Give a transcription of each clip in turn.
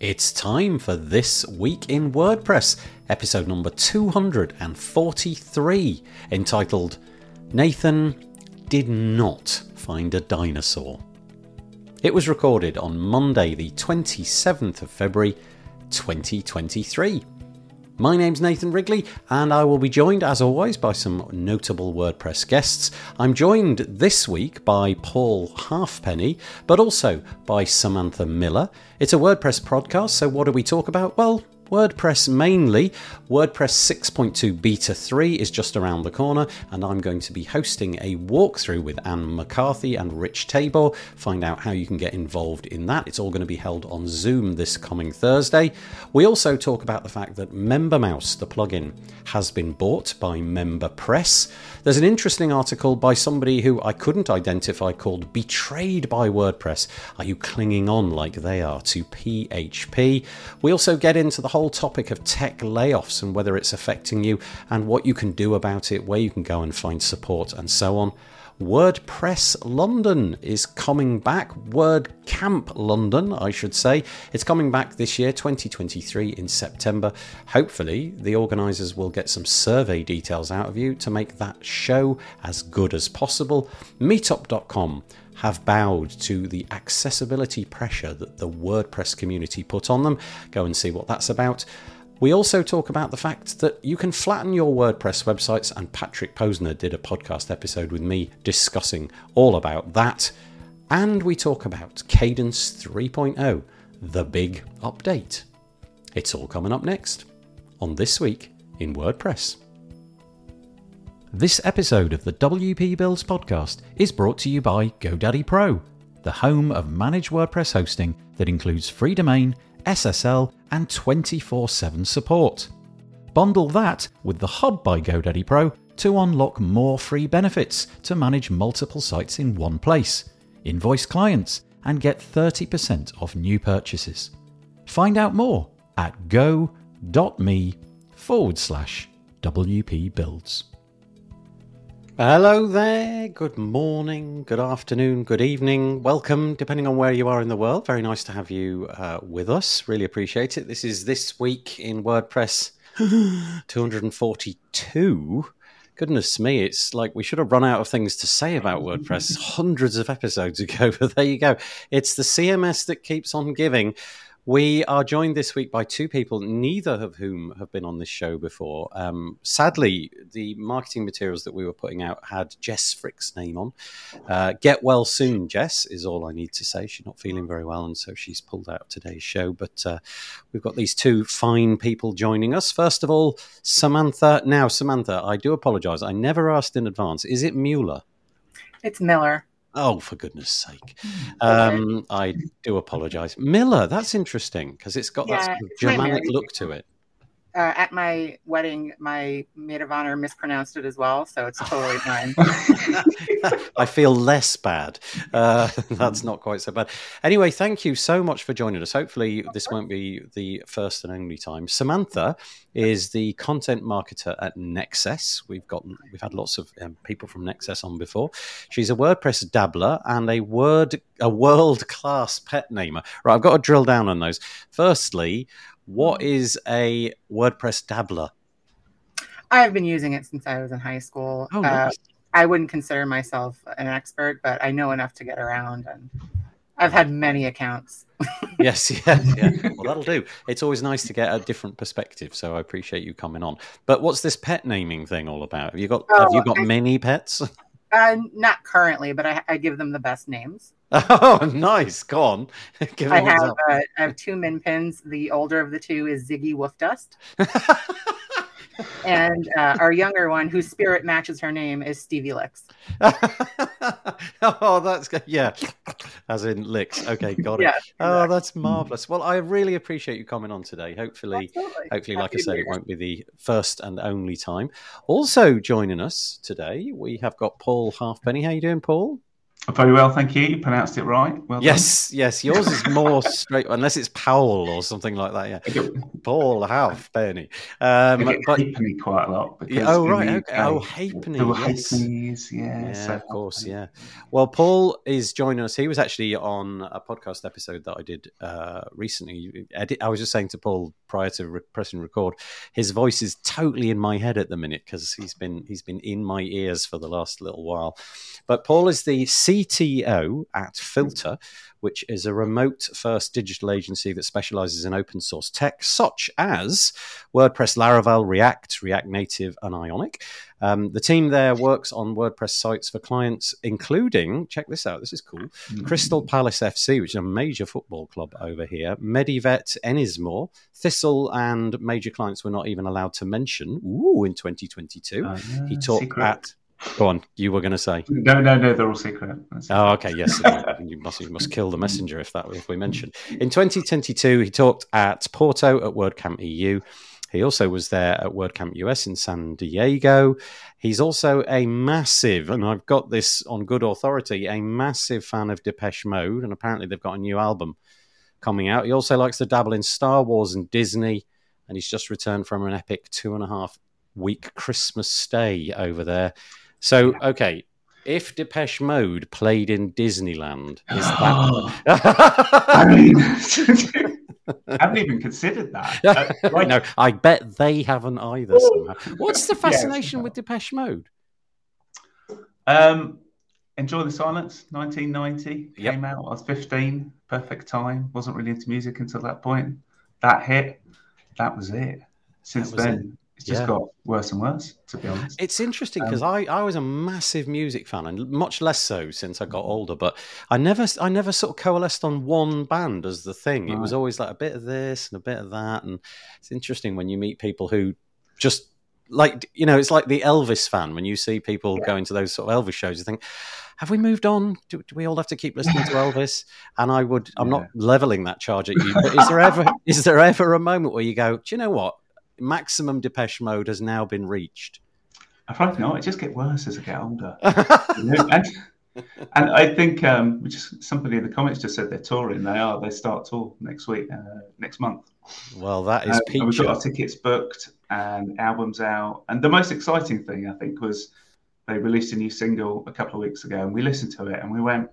It's time for This Week in WordPress, episode number 243, entitled Nathan Did Not Find a Dinosaur. It was recorded on Monday, the 27th of February, 2023. My name's Nathan Wrigley, and I will be joined, as always, by some notable WordPress guests. I'm joined this week by Paul Halfpenny, but also by Samantha Miller. It's a WordPress podcast, so what do we talk about? Well, WordPress mainly. WordPress 6.2 Beta 3 is just around the corner, and I'm going to be hosting a walkthrough with Anne McCarthy and Rich Tabor. Find out how you can get involved in that. It's all going to be held on Zoom this coming Thursday. We also talk about the fact that MemberMouse, the plugin, has been bought by MemberPress. There's an interesting article by somebody who I couldn't identify called Betrayed by WordPress. Are you clinging on like they are to PHP? We also get into the whole topic of tech layoffs and whether it's affecting you and what you can do about it, where you can go and find support, and so on. WordPress London is coming back. WordCamp London, I should say. It's coming back this year, 2023, in September. Hopefully, the organisers will get some survey details out of you to make that show as good as possible. Meetup.com have bowed to the accessibility pressure that the WordPress community put on them. Go and see what that's about. We also talk about the fact that you can flatten your WordPress websites, and Patrick Posner did a podcast episode with me discussing all about that. And we talk about Kadence 3.0, the big update. It's all coming up next on This Week in WordPress. This episode of the WP Builds podcast is brought to you by GoDaddy Pro, the home of managed WordPress hosting that includes free domain, SSL, and 24 7 support. Bundle that with the Hub by GoDaddy Pro to unlock more free benefits to manage multiple sites in one place, invoice clients, and get 30% off new purchases. Find out more at go.me forward slash WP Builds. Hello there. Good morning, good afternoon, good evening. Welcome, depending on where you are in the world. Very nice to have you uh, with us. Really appreciate it. This is This Week in WordPress 242. Goodness me, it's like we should have run out of things to say about WordPress hundreds of episodes ago, but there you go. It's the CMS that keeps on giving. We are joined this week by two people, neither of whom have been on this show before. Um, sadly, the marketing materials that we were putting out had Jess Frick's name on. Uh, get well soon, Jess, is all I need to say. She's not feeling very well, and so she's pulled out today's show. But uh, we've got these two fine people joining us. First of all, Samantha. Now, Samantha, I do apologize. I never asked in advance. Is it Mueller? It's Miller. Oh, for goodness sake. Um, I do apologize. Miller, that's interesting because it's got that sort of Germanic look to it. Uh, at my wedding, my maid of honor mispronounced it as well, so it's totally fine. I feel less bad. Uh, that's not quite so bad. Anyway, thank you so much for joining us. Hopefully, this won't be the first and only time. Samantha is the content marketer at Nexus. We've got we've had lots of um, people from Nexus on before. She's a WordPress dabbler and a word a world class pet namer. Right, I've got to drill down on those. Firstly, what is a WordPress dabbler? I've been using it since I was in high school. Oh, Uh. I wouldn't consider myself an expert, but I know enough to get around, and I've had many accounts. yes, yeah, yeah. Well, that'll do. It's always nice to get a different perspective, so I appreciate you coming on. But what's this pet naming thing all about? Have you got have you Oh, got I- many pets? Uh, not currently, but I, I give them the best names. Oh, nice. Go on. Give I have uh, I have two min pins. The older of the two is Ziggy Woofdust, and uh, our younger one, whose spirit matches her name, is Stevie Licks. oh, that's good. Yeah, as in licks. Okay, got it. Yeah. Oh, that's marvelous. Well, I really appreciate you coming on today. Hopefully, Absolutely. hopefully, like I Happy said, it won't be the first and only time. Also joining us today, we have got Paul Halfpenny. How are you doing, Paul? Very well, thank you. You pronounced it right. Well yes, done. yes. Yours is more straight, unless it's Powell or something like that. Yeah, Paul half Bernie. Um, I but halfpenny quite a lot. Oh right, okay. Oh halfpenny. Yes. halfpennies, yeah. Yeah, so of course, yeah. Well, Paul is joining us. He was actually on a podcast episode that I did uh, recently. I was just saying to Paul prior to re- pressing record, his voice is totally in my head at the minute because he's been he's been in my ears for the last little while. But Paul is the CTO at Filter, which is a remote first digital agency that specializes in open source tech such as WordPress, Laravel, React, React Native, and Ionic. Um, the team there works on WordPress sites for clients, including, check this out, this is cool, mm-hmm. Crystal Palace FC, which is a major football club over here, Medivet, Ennismore, Thistle, and major clients we're not even allowed to mention. Ooh, in 2022. Uh, he taught secret. at Go on. You were going to say. No, no, no. They're all secret. Oh, okay. Yes, you must you must kill the messenger if that if we mention. In 2022, he talked at Porto at WordCamp EU. He also was there at WordCamp US in San Diego. He's also a massive, and I've got this on good authority, a massive fan of Depeche Mode, and apparently they've got a new album coming out. He also likes to dabble in Star Wars and Disney, and he's just returned from an epic two and a half week Christmas stay over there so, okay, if Depeche Mode played in Disneyland, is that? I mean, I haven't even considered that. Uh, like... no, I bet they haven't either. Somehow. What's the fascination with Depeche Mode? Um, Enjoy the Silence, 1990 yep. came out. I was 15, perfect time. Wasn't really into music until that point. That hit, that was it. Since was then, it's just yeah. got worse and worse, to be honest. It's interesting because um, I, I was a massive music fan, and much less so since I got older. But I never I never sort of coalesced on one band as the thing. Right. It was always like a bit of this and a bit of that, and it's interesting when you meet people who just like you know it's like the Elvis fan when you see people yeah. going to those sort of Elvis shows. You think. Have we moved on? Do, do we all have to keep listening to Elvis? And I would, I'm yeah. not leveling that charge at you, but is there ever, is there ever a moment where you go, do you know what? Maximum Depeche Mode has now been reached? I find not. It just gets worse as I get older. and, and, I think um, just somebody in the comments just said they're touring. They are. They start tour next week, uh, next month. Well, that is. Uh, we've got our tickets booked and albums out. And the most exciting thing I think was they released a new single a couple of weeks ago, and we listened to it and we went,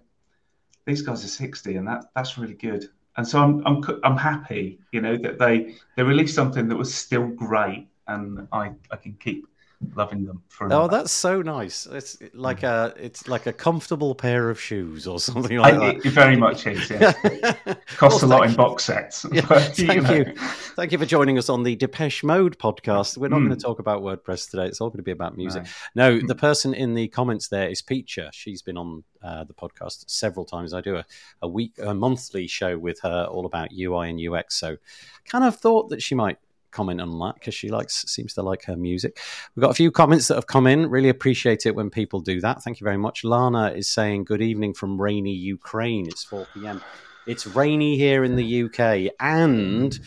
"These guys are 60, and that that's really good." And so I'm I'm I'm happy, you know, that they they released something that was still great, and I I can keep loving them for. Oh, that's so nice! It's like a it's like a comfortable pair of shoes or something like I, that. It very much is. Yeah. Costs well, a lot in box sets. Yeah, but, thank you, you, thank you for joining us on the Depeche Mode podcast. We're not mm. going to talk about WordPress today. It's all going to be about music. No, no the person in the comments there is Piccia. She's been on uh, the podcast several times. I do a, a week, a monthly show with her all about UI and UX. So, kind of thought that she might comment on that because she likes seems to like her music. We've got a few comments that have come in. Really appreciate it when people do that. Thank you very much. Lana is saying good evening from rainy Ukraine. It's 4 p.m. It's rainy here in the UK, and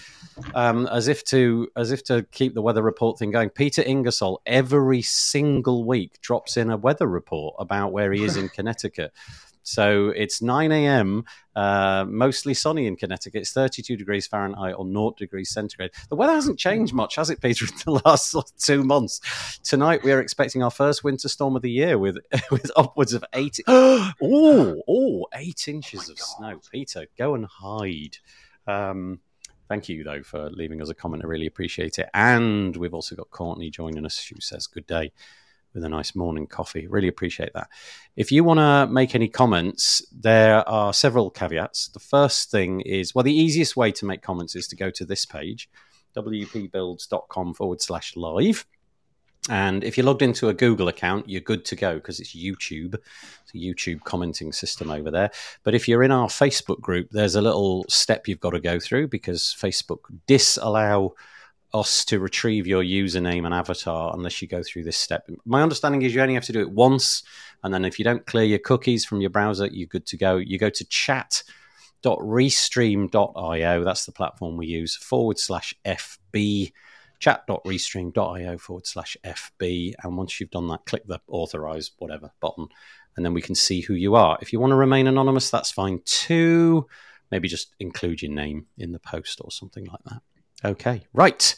um, as if to as if to keep the weather report thing going, Peter Ingersoll every single week drops in a weather report about where he is in Connecticut. So it's 9 a.m., uh, mostly sunny in Connecticut. It's 32 degrees Fahrenheit or 0 degrees centigrade. The weather hasn't changed much, has it, Peter, in the last two months? Tonight, we are expecting our first winter storm of the year with, with upwards of eight. oh, oh, eight inches oh of God. snow. Peter, go and hide. Um, Thank you, though, for leaving us a comment. I really appreciate it. And we've also got Courtney joining us who says, Good day with a nice morning coffee. Really appreciate that. If you want to make any comments, there are several caveats. The first thing is well, the easiest way to make comments is to go to this page, wpbuilds.com forward slash live. And if you're logged into a Google account, you're good to go because it's YouTube. It's a YouTube commenting system over there. But if you're in our Facebook group, there's a little step you've got to go through because Facebook disallow us to retrieve your username and avatar unless you go through this step. My understanding is you only have to do it once, and then if you don't clear your cookies from your browser, you're good to go. You go to chat.restream.io, that's the platform we use, forward slash FB, chat.restream.io forward slash FB. And once you've done that, click the authorize whatever button, and then we can see who you are. If you want to remain anonymous, that's fine too. Maybe just include your name in the post or something like that. Okay, right.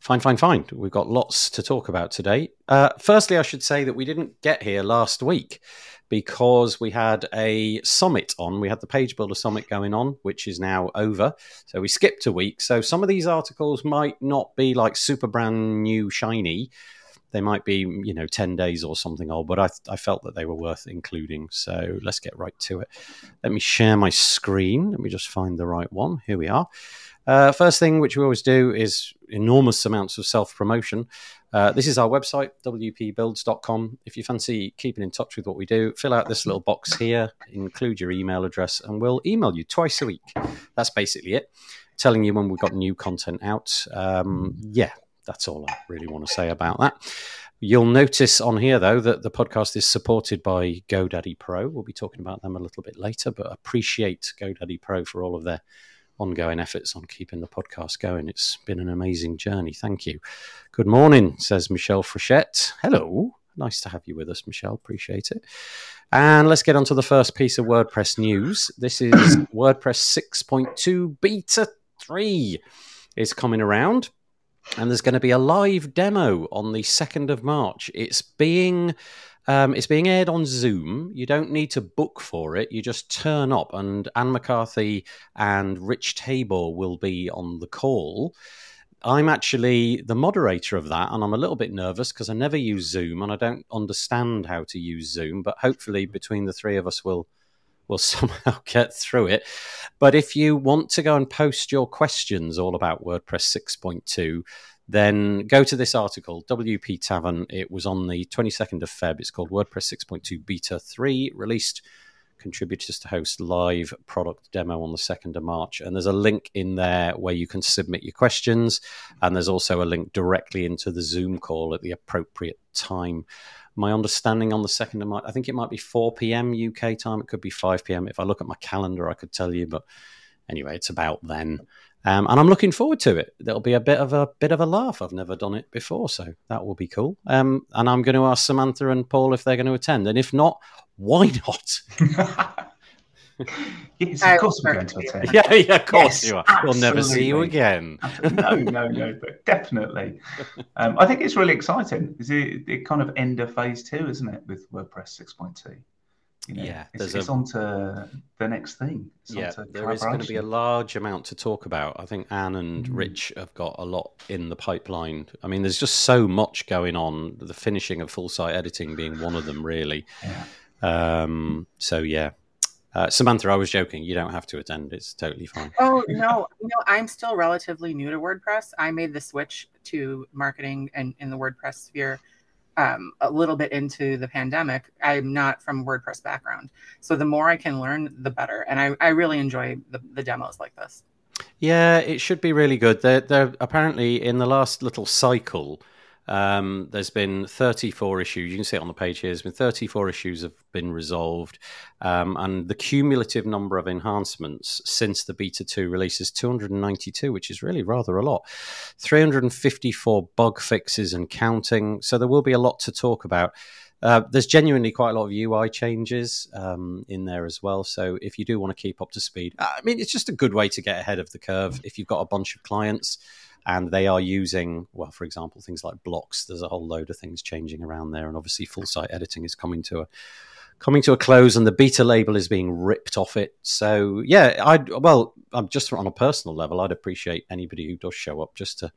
Fine, fine, fine. We've got lots to talk about today. Uh, firstly, I should say that we didn't get here last week because we had a summit on. We had the Page Builder Summit going on, which is now over. So we skipped a week. So some of these articles might not be like super brand new, shiny. They might be, you know, 10 days or something old, but I, I felt that they were worth including. So let's get right to it. Let me share my screen. Let me just find the right one. Here we are. Uh, first thing, which we always do, is enormous amounts of self promotion. Uh, this is our website, wpbuilds.com. If you fancy keeping in touch with what we do, fill out this little box here, include your email address, and we'll email you twice a week. That's basically it. Telling you when we've got new content out. Um, yeah, that's all I really want to say about that. You'll notice on here, though, that the podcast is supported by GoDaddy Pro. We'll be talking about them a little bit later, but appreciate GoDaddy Pro for all of their ongoing efforts on keeping the podcast going. It's been an amazing journey. Thank you. Good morning, says Michelle Frechette. Hello. Nice to have you with us, Michelle. Appreciate it. And let's get on to the first piece of WordPress news. This is WordPress 6.2 Beta 3 is coming around. And there's going to be a live demo on the 2nd of March. It's being um, it's being aired on Zoom. You don't need to book for it. You just turn up, and Anne McCarthy and Rich Tabor will be on the call. I'm actually the moderator of that, and I'm a little bit nervous because I never use Zoom and I don't understand how to use Zoom. But hopefully, between the three of us, we'll we'll somehow get through it. But if you want to go and post your questions all about WordPress 6.2, then go to this article, WP Tavern. It was on the 22nd of Feb. It's called WordPress 6.2 Beta 3, released contributors to host live product demo on the 2nd of March. And there's a link in there where you can submit your questions. And there's also a link directly into the Zoom call at the appropriate time. My understanding on the 2nd of March, I think it might be 4 p.m. UK time. It could be 5 p.m. If I look at my calendar, I could tell you. But anyway, it's about then. Um, and I'm looking forward to it. There'll be a bit of a bit of a laugh. I've never done it before, so that will be cool. Um, and I'm going to ask Samantha and Paul if they're going to attend, and if not, why not? yes, of course we're going to attend. Yeah, yeah, of course yes, you are. Absolutely. We'll never see you again. no, no, no, but definitely. Um, I think it's really exciting. Is it, it kind of end of phase two, isn't it, with WordPress 6.2? You know, yeah, it's, it's a, on to the next thing. It's yeah, there is going to be a large amount to talk about. I think Anne and mm. Rich have got a lot in the pipeline. I mean, there's just so much going on. The finishing of full site editing being one of them, really. Yeah. Um, so yeah, uh, Samantha, I was joking. You don't have to attend. It's totally fine. Oh no, you know, I'm still relatively new to WordPress. I made the switch to marketing and in the WordPress sphere um, a little bit into the pandemic. I'm not from WordPress background, so the more I can learn, the better. And I, I really enjoy the, the demos like this. Yeah, it should be really good. They're, they're apparently in the last little cycle. Um, there's been 34 issues. You can see it on the page here. There's been 34 issues have been resolved, um, and the cumulative number of enhancements since the beta 2 release is 292, which is really rather a lot. 354 bug fixes and counting. So there will be a lot to talk about. Uh, there's genuinely quite a lot of UI changes um, in there as well. So if you do want to keep up to speed, I mean, it's just a good way to get ahead of the curve if you've got a bunch of clients and they are using, well, for example, things like blocks. There's a whole load of things changing around there, and obviously, full site editing is coming to a coming to a close, and the beta label is being ripped off it. So, yeah, I well, I'm just on a personal level, I'd appreciate anybody who does show up just to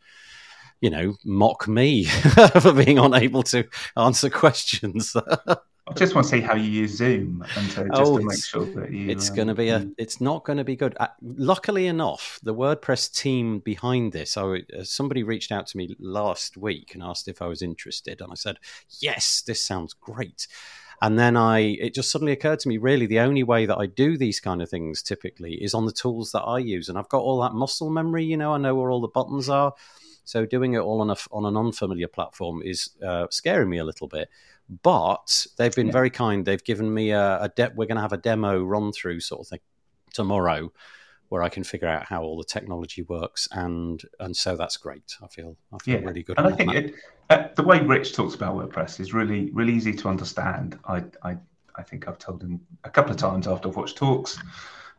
you know, mock me for being unable to answer questions. I just want to see how you use Zoom, and to, just oh, to make sure that you. It's um, going to be a. It's not going to be good. Uh, luckily enough, the WordPress team behind this, I, uh, somebody reached out to me last week and asked if I was interested, and I said yes. This sounds great. And then I, it just suddenly occurred to me, really, the only way that I do these kind of things typically is on the tools that I use, and I've got all that muscle memory. You know, I know where all the buttons are. So doing it all on a on an unfamiliar platform is uh, scaring me a little bit. But they've been yeah. very kind. They've given me a, a de- we're going to have a demo run through sort of thing tomorrow where I can figure out how all the technology works, and and so that's great. I feel I feel yeah. really good. And I think it, uh, the way Rich talks about WordPress is really really easy to understand. I I I think I've told him a couple of times after I've watched talks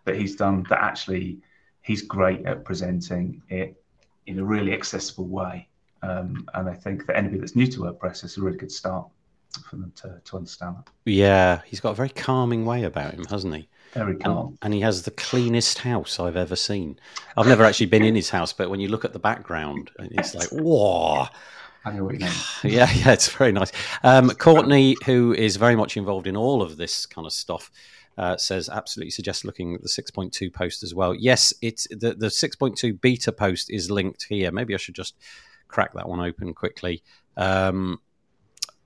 that he's done that actually he's great at presenting it in a really accessible way. Um, and I think that anybody that's new to WordPress is a really good start for them to, to understand that. Yeah, he's got a very calming way about him, hasn't he? Very calm. And, and, he has the cleanest house I've ever seen. I've never actually been in his house, but when you look at the background, it's like, whoa. I know what you mean. yeah, yeah, it's very nice. Um, Courtney, who is very much involved in all of this kind of stuff, uh, says absolutely suggest looking at the 6.2 post as well. Yes, it's the, the 6.2 beta post is linked here. Maybe I should just crack that one open quickly. Um,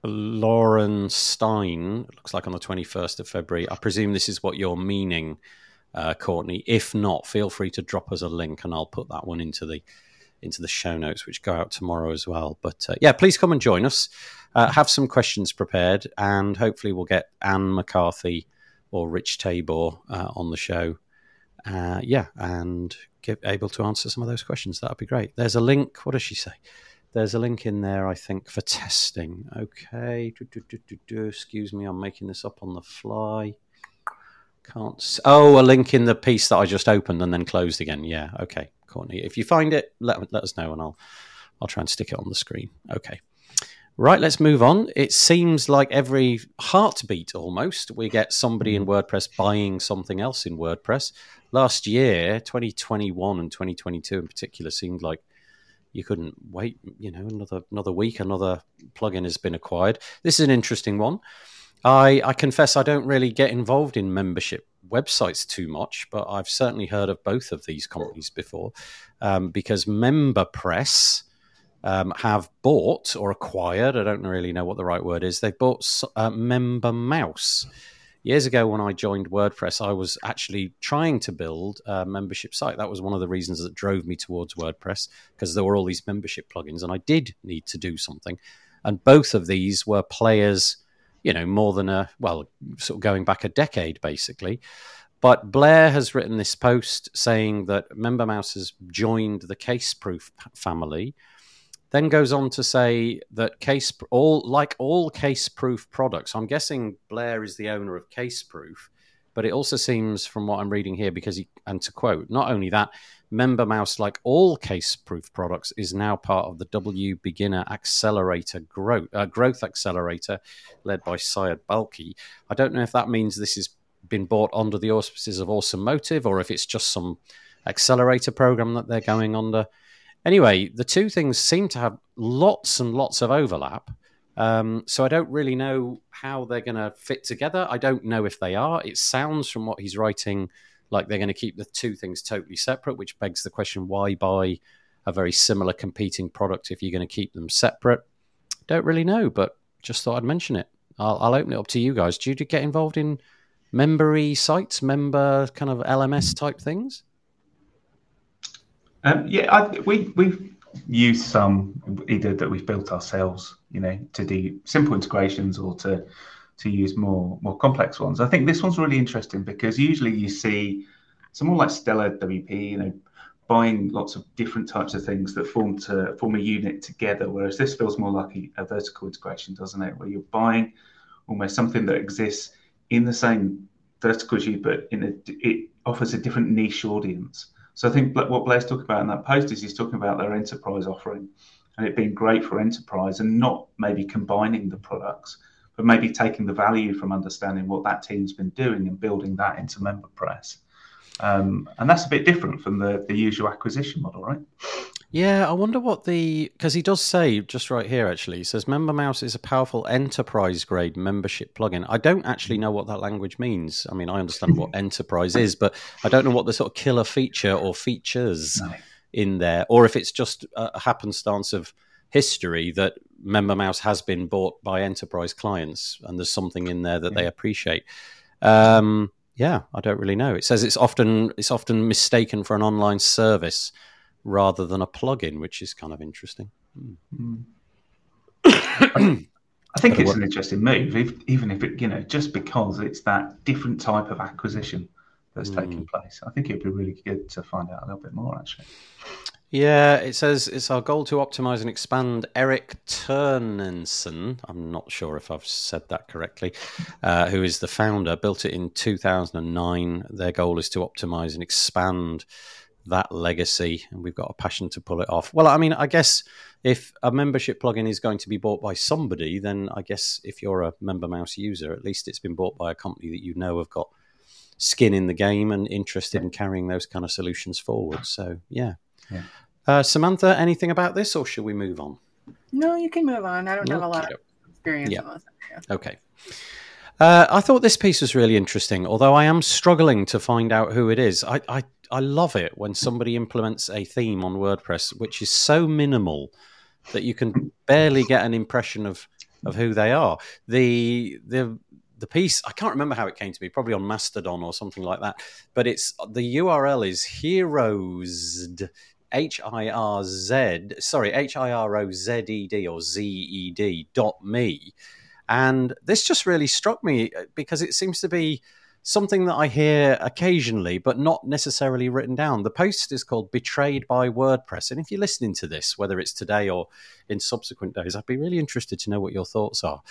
Lauren Stein looks like on the 21st of February. I presume this is what you're meaning, uh, Courtney. If not, feel free to drop us a link and I'll put that one into the into the show notes, which go out tomorrow as well. But uh, yeah, please come and join us. Uh, have some questions prepared, and hopefully we'll get Anne McCarthy or Rich Tabor uh, on the show. Uh, yeah, and get able to answer some of those questions. That'd be great. There's a link. What does she say? There's a link in there, I think, for testing. Okay. Do, do, do, Excuse me, I'm making this up on the fly. Can't. S- oh, a link in the piece that I just opened and then closed again. Yeah. Okay, Courtney. If you find it, let, let us know and I'll I'll try and stick it on the screen. Okay. Right, let's move on. It seems like every heartbeat almost, we get somebody in WordPress buying something else in WordPress. Last year, 2021 and 2022 in particular, seemed like you couldn't wait, you know, another another week, another plugin has been acquired. This is an interesting one. I, I confess I don't really get involved in membership websites too much, but I've certainly heard of both of these companies before um, because MemberPress um, have bought or acquired, I don't really know what the right word is, they've bought uh, MemberMouse. Years ago, when I joined WordPress, I was actually trying to build a membership site. That was one of the reasons that drove me towards WordPress because there were all these membership plugins and I did need to do something. And both of these were players, you know, more than a, well, sort of going back a decade basically. But Blair has written this post saying that MemberMouse has joined the Caseproof family then goes on to say that case all like all Caseproof products. I'm guessing Blair is the owner of Caseproof, but it also seems from what I'm reading here because he and to quote, not only that, MemberMouse, like all Caseproof products, is now part of the WPBeginner Accelerator growth uh, growth accelerator, led by Syed Balkhi. I don't know if that means this has been bought under the auspices of Awesome Motive or if it's just some accelerator program that they're going under. Anyway, the two things seem to have lots and lots of overlap. Um, so I don't really know how they're going to fit together. I don't know if they are. It sounds from what he's writing like they're going to keep the two things totally separate, which begs the question why buy a very similar competing product if you're going to keep them separate? Don't really know, but just thought I'd mention it. I'll, I'll open it up to you guys. Do you get involved in membery sites, member kind of LMS type things? Um, yeah, I, we we've used some either that we've built ourselves, you know, to do simple integrations or to to use more more complex ones. I think this one's really interesting because usually you see someone like Stellar WP, you know, buying lots of different types of things that form to form a unit together. Whereas this feels more like a, a vertical integration, doesn't it? Where you're buying almost something that exists in the same vertical you, but in a, it offers a different niche audience. So I think what Blair's talking about in that post is he's talking about their enterprise offering and it being great for enterprise and not maybe combining the products, but maybe taking the value from understanding what that team's been doing and building that into MemberPress. Um, and that's a bit different from the, the usual acquisition model, right? Yeah, I wonder what the because he does say just right here actually he says MemberMouse is a powerful enterprise grade membership plugin. I don't actually know what that language means. I mean, I understand what enterprise is, but I don't know what the sort of killer feature or features no. in there, or if it's just a happenstance of history that MemberMouse has been bought by enterprise clients and there's something in there that yeah. they appreciate. Um, yeah, I don't really know. It says it's often it's often mistaken for an online service rather than a plugin, which is kind of interesting. Mm. I think it's an interesting move, if, even if it, you know, just because it's that different type of acquisition that's mm. taking place. I think it'd be really good to find out a little bit more, actually. Yeah, it says it's our goal to optimize and expand. Eric Turnnessen, I'm not sure if I've said that correctly, uh, who is the founder, built it in 2009. Their goal is to optimize and expand that legacy, and we've got a passion to pull it off. Well, I mean, I guess if a membership plugin is going to be bought by somebody, then I guess if you're a member mouse user, at least it's been bought by a company that you know have got skin in the game and interested in carrying those kind of solutions forward. So, yeah. Yeah. Uh, Samantha, anything about this, or should we move on? No, you can move on. I don't have a lot of experience Yeah. in this. Okay. Uh, I thought this piece was really interesting, although I am struggling to find out who it is. I, I, I love it when somebody implements a theme on WordPress which is so minimal that you can barely get an impression of, of who they are. The the the piece I can't remember how it came to me, probably on Mastodon or something like that. But it's the URL is heroes H I R Z sorry H I R O Z E D or Z E D dot me. And this just really struck me uh, because it seems to be something that I hear occasionally, but not necessarily written down. The post is called Betrayed by WordPress. And if you're listening to this, whether it's today or in subsequent days, I'd be really interested to know what your thoughts are.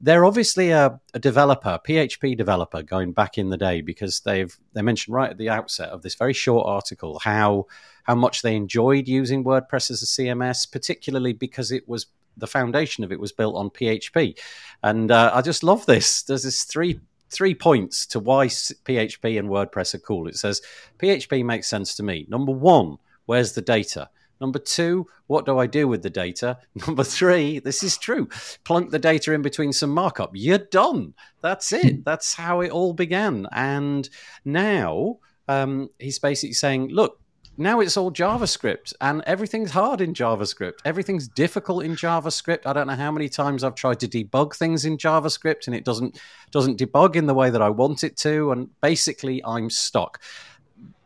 They're obviously a, a developer, PHP developer, going back in the day because they've they mentioned right at the outset of this very short article how how much they enjoyed using WordPress as a CMS, particularly because it was the foundation of it was built on PHP. And uh, I just love this. There's this three three points to why PHP and WordPress are cool. It says PHP makes sense to me. Number one, where's the data? Number two, what do I do with the data? Number three, this is true. Plunk the data in between some markup. You're done. That's it. That's how it all began. And now um, he's basically saying, look, now it's all JavaScript and everything's hard in JavaScript. Everything's difficult in JavaScript. I don't know how many times I've tried to debug things in JavaScript and it doesn't doesn't debug in the way that I want it to and basically I'm stuck.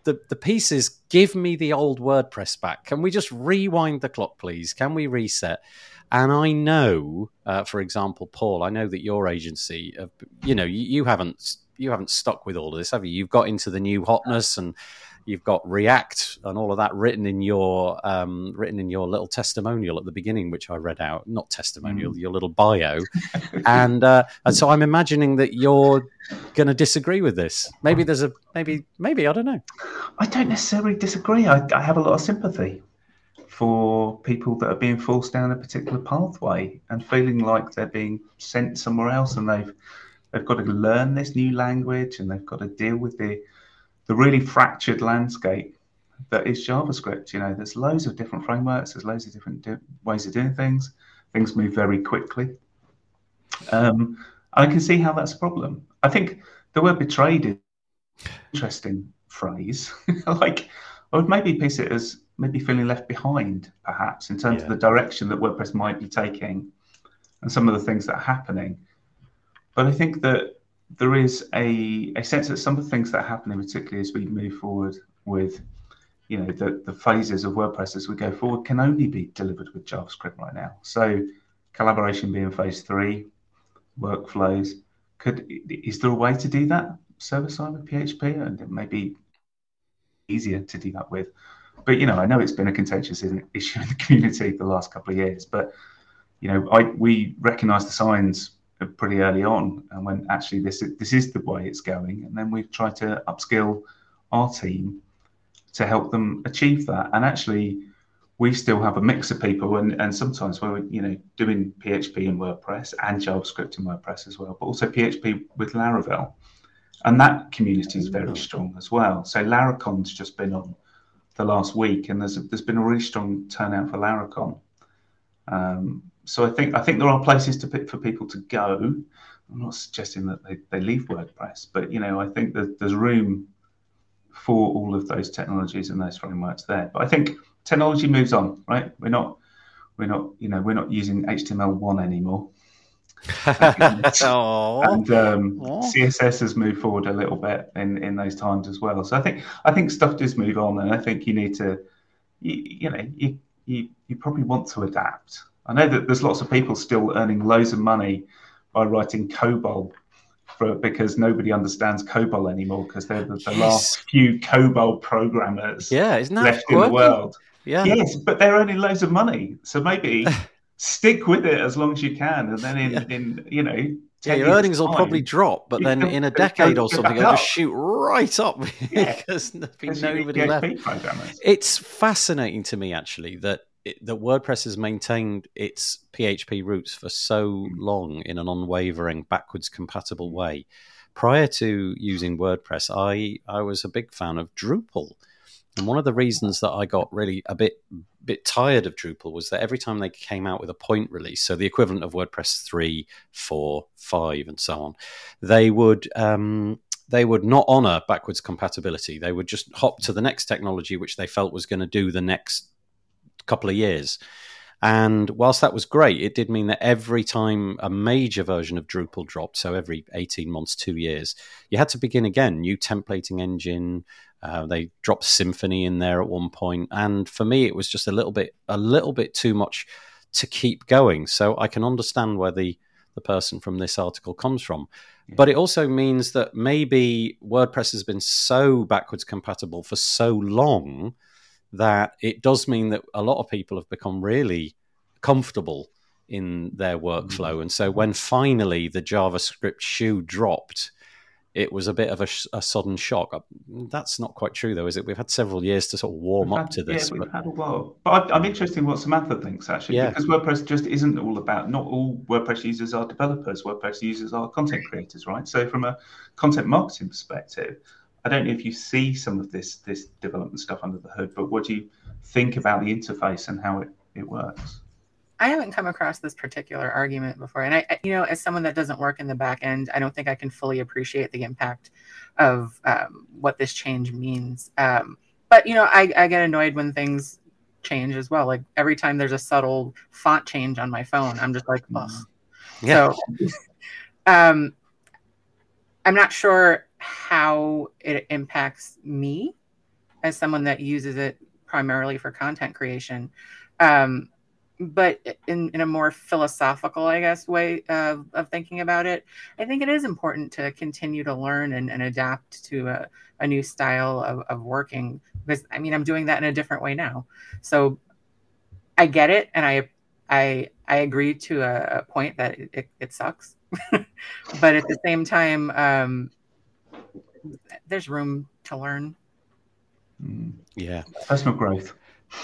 The the pieces give me the old WordPress back. Can we just rewind the clock please? Can we reset? And I know, uh, for example, Paul, I know that your agency, uh, you know, you, you haven't you haven't stuck with all of this, have you? You've got into the new hotness and you've got React and all of that written in your um, written in your little testimonial at the beginning, which I read out. Not testimonial, your little bio, and uh, and so I'm imagining that you're going to disagree with this. Maybe there's a maybe maybe I don't know. I don't necessarily disagree. I, I have a lot of sympathy for people that are being forced down a particular pathway and feeling like they're being sent somewhere else and they've they've got to learn this new language and they've got to deal with the the really fractured landscape that is JavaScript. You know, there's loads of different frameworks, there's loads of different do- ways of doing things. Things move very quickly. Um, I can see how that's a problem. I think the word betrayed is interesting phrase. like, I would maybe piece it as maybe feeling left behind, perhaps, in terms Yeah. of the direction that WordPress might be taking and some of the things that are happening. But I think that there is a, a sense that some of the things that are happening, particularly as we move forward with you know the, the phases of WordPress as we go forward, can only be delivered with JavaScript right now. So collaboration being phase three, workflows. Could is there a way to do that server side with PHP? And it may be easier to do that with. But you know, I know it's been a contentious issue in the community the last couple of years. But you know, I we recognise the signs pretty early on, and when actually this this is the way it's going, and then we've tried to upskill our team to help them achieve that. And actually, we still have a mix of people, and, and sometimes we're you know doing PHP and WordPress and JavaScript and WordPress as well, but also PHP with Laravel, and that community is very strong as well. So Laracon's just been on the last week, and there's there's been a really strong turnout for Laracon. Um, so I think I think there are places to pick for people to go. I'm not suggesting that they, they leave WordPress, but you know I think that there's room for all of those technologies and those frameworks there. But I think technology moves on, right? We're not we're not you know we're not using HTML1 anymore. and um, CSS has moved forward a little bit in, in those times as well. So I think I think stuff does move on, and I think you need to, you, you know, you, you you probably want to adapt. I know that there's lots of people still earning loads of money by writing COBOL. For, because nobody understands COBOL anymore because they're the, the Yes. last few COBOL programmers Yeah, isn't that left in the world. Yeah. Yes, but they're earning loads of money, so maybe stick with it as long as you can, and then in, Yeah. in you know, Yeah, your earnings will probably drop, but then in a decade or something, it'll just shoot right up Yeah. because there'll be because you need nobody left. It's fascinating to me actually that it, that WordPress has maintained its PHP roots for so long in an unwavering, backwards compatible way. Prior to using WordPress, I I was a big fan of Drupal, and one of the reasons that I got really a bit bit tired of Drupal was that every time they came out with a point release, so the equivalent of WordPress three, four, five, and so on, they would. Um, they would not honor backwards compatibility. They would just hop to the next technology, which they felt was going to do the next couple of years. And whilst that was great, it did mean that every time a major version of Drupal dropped, so every 18 months, two years, you had to begin again. New templating engine. Uh, they dropped Symfony in there at one point, and for me, it was just a little bit, a little bit too much to keep going. So I can understand where the the person from this article comes from. But it also means that maybe WordPress has been so backwards compatible for so long that it does mean that a lot of people have become really comfortable in their workflow. And so when finally the JavaScript shoe dropped, it was a bit of a, a sudden shock. Uh, That's not quite true, though, is it? We've had several years to sort of warm We've up to this. Yeah, we've but had a while. But I, I'm interested in what Samantha thinks actually, Yeah. because WordPress just isn't all about. Not all WordPress users are developers. WordPress users are content creators, right? So from a content marketing perspective, I don't know if you see some of this this development stuff under the hood, but what do you think about the interface and how it, it works? I haven't come across this particular argument before, and I, I- you know, as someone that doesn't work in the back end, I don't think I can fully appreciate the impact of um, what this change means. Um, but you know, I, I get annoyed when things change as well. Like every time there's a subtle font change on my phone, I'm just like, ugh. yeah, So, um, I'm not sure how it impacts me as someone that uses it primarily for content creation. Um, but in, in a more philosophical, I guess, way of, of thinking about it, I think it is important to continue to learn and, and adapt to a, a new style of, of working because I mean, I'm doing that in a different way now. So I get it. And I, I, I agree to a, a point that it, it, sucks, but at the same time, um, there's room to learn. Mm. yeah. Personal growth.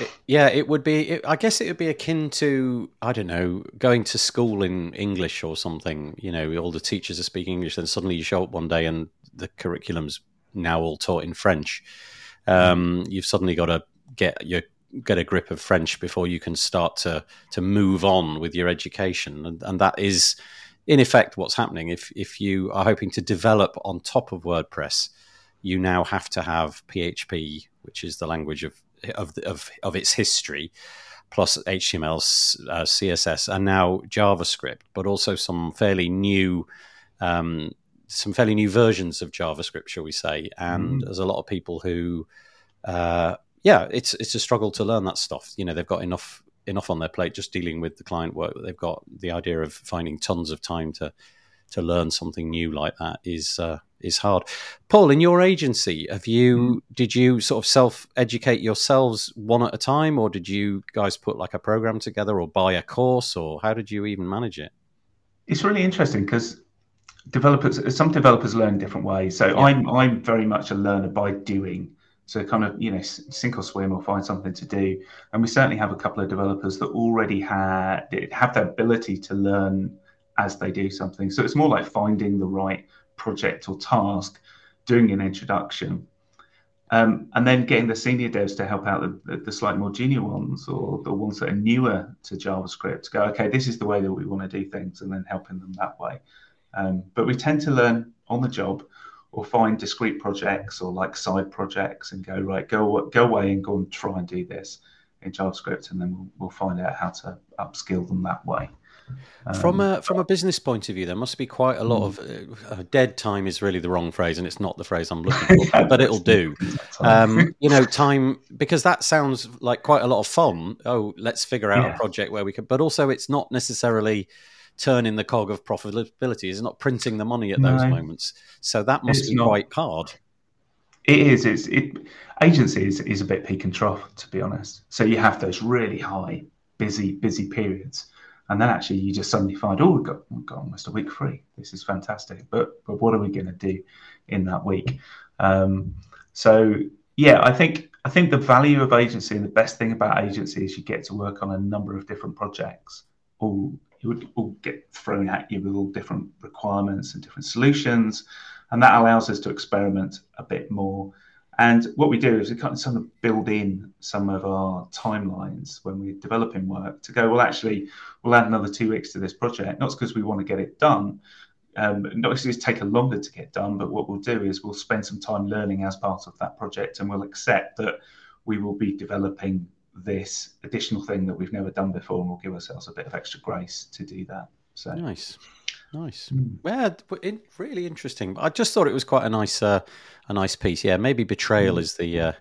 It- yeah, it would be. It, I guess it would be akin to I don't know, going to school in English or something. You know, all the teachers are speaking English, then suddenly you show up one day and the curriculum's now all taught in French. Um, you've suddenly got to get your get a grip of French before you can start to to move on with your education, and, and that is in effect what's happening. If if you are hoping to develop on top of WordPress, you now have to have PHP, which is the language of of of, of its history, plus HTML, uh, CSS, and now JavaScript, but also some fairly new. Um, some fairly new versions of JavaScript, shall we say? And Mm. there's a lot of people who, uh, yeah, it's it's a struggle to learn that stuff. You know, they've got enough enough on their plate just dealing with the client work that they've got. The idea of finding tons of time to to learn something new like that is uh, is hard. Paul, in your agency, have you did you sort of self educate yourselves one at a time, or did you guys put like a program together, or buy a course, or how did you even manage it? It's really interesting because developers, some developers learn different ways. So Yeah. I'm I'm very much a learner by doing. So kind of you know sink or swim or find something to do. And we certainly have a couple of developers that already had have the ability to learn as they do something. So it's more like finding the right project or task, doing an introduction. Um, and then getting the senior devs to help out the, the, slightly more junior ones or the ones that are newer to JavaScript go, okay, this is the way that we want to do things, and then helping them that way. Um, but we tend to learn on the job or find discrete projects or like side projects and go, right, go, go away and go and try and do this in JavaScript, and then we'll, we'll find out how to upskill them that way. From Um, a from a business point of view, there must be quite a lot of uh, dead time. Is really the wrong phrase, and it's not the phrase I'm looking for, but it'll do. Um, you know, time because that sounds like quite a lot of fun. Oh, let's figure out Yeah. a project where we can, but also it's not necessarily turning the cog of profitability. It's not printing the money at those moments. So that must It's be not. quite hard. It is. It's it. Agency is, is a bit peak and trough, to be honest. So you have those really high, busy, busy periods, and then actually you just suddenly find, oh, we've got, we've got almost a week free. This is fantastic. But but what are we going to do in that week? Um, so yeah, I think I think the value of agency and the best thing about agency is you get to work on a number of different projects. All you would all get thrown at you with all different requirements and different solutions, and that allows us to experiment a bit more. And what we do is we kind of sort of build in some of our timelines when we're developing work to go, well, actually, we'll add another two weeks to this project, not because we want to get it done, um, not because it's taken longer to get done, but what we'll do is we'll spend some time learning as part of that project and we'll accept that we will be developing this additional thing that we've never done before and we'll give ourselves a bit of extra grace to do that. So nice. Nice. Mm. Yeah, really interesting. I just thought it was quite a nice, uh, a nice piece. Yeah, maybe betrayal mm. is the uh,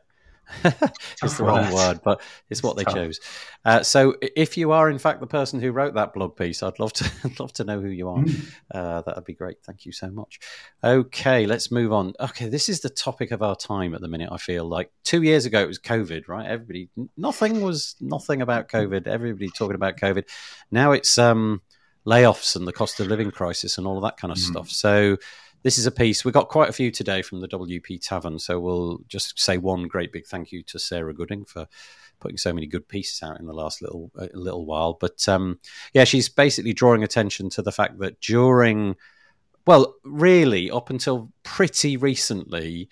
is the wrong word, but it's, it's what they tough. chose. Uh, so, if you are in fact the person who wrote that blog piece, I'd love to love to know who you are. Mm. Uh, that would be great. Thank you so much. Okay, let's move on. Okay, this is the topic of our time at the minute. I feel like two years ago it was COVID, right? Everybody, nothing was nothing about COVID. Everybody talking about COVID. Now it's um layoffs and the cost of living crisis and all of that kind of mm. stuff. So this is a piece we got quite a few today from the WP Tavern. So we'll just say one great big thank you to Sarah Gooding for putting so many good pieces out in the last little uh, little while. But um, yeah, she's basically drawing attention to the fact that during well, really up until pretty recently,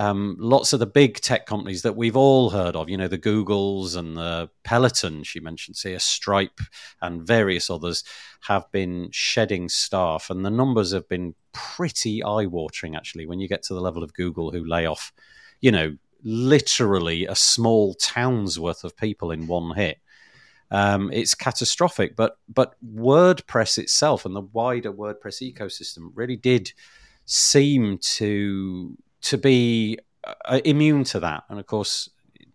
um, lots of the big tech companies that we've all heard of, you know, the Googles and the Peloton, she mentioned here, Stripe and various others have been shedding staff. And the numbers have been pretty eye watering, actually, when you get to the level of Google who lay off, you know, literally a small town's worth of people in one hit. Um, it's catastrophic. But but WordPress itself and the wider WordPress ecosystem really did seem to to be uh, immune to that. And of course,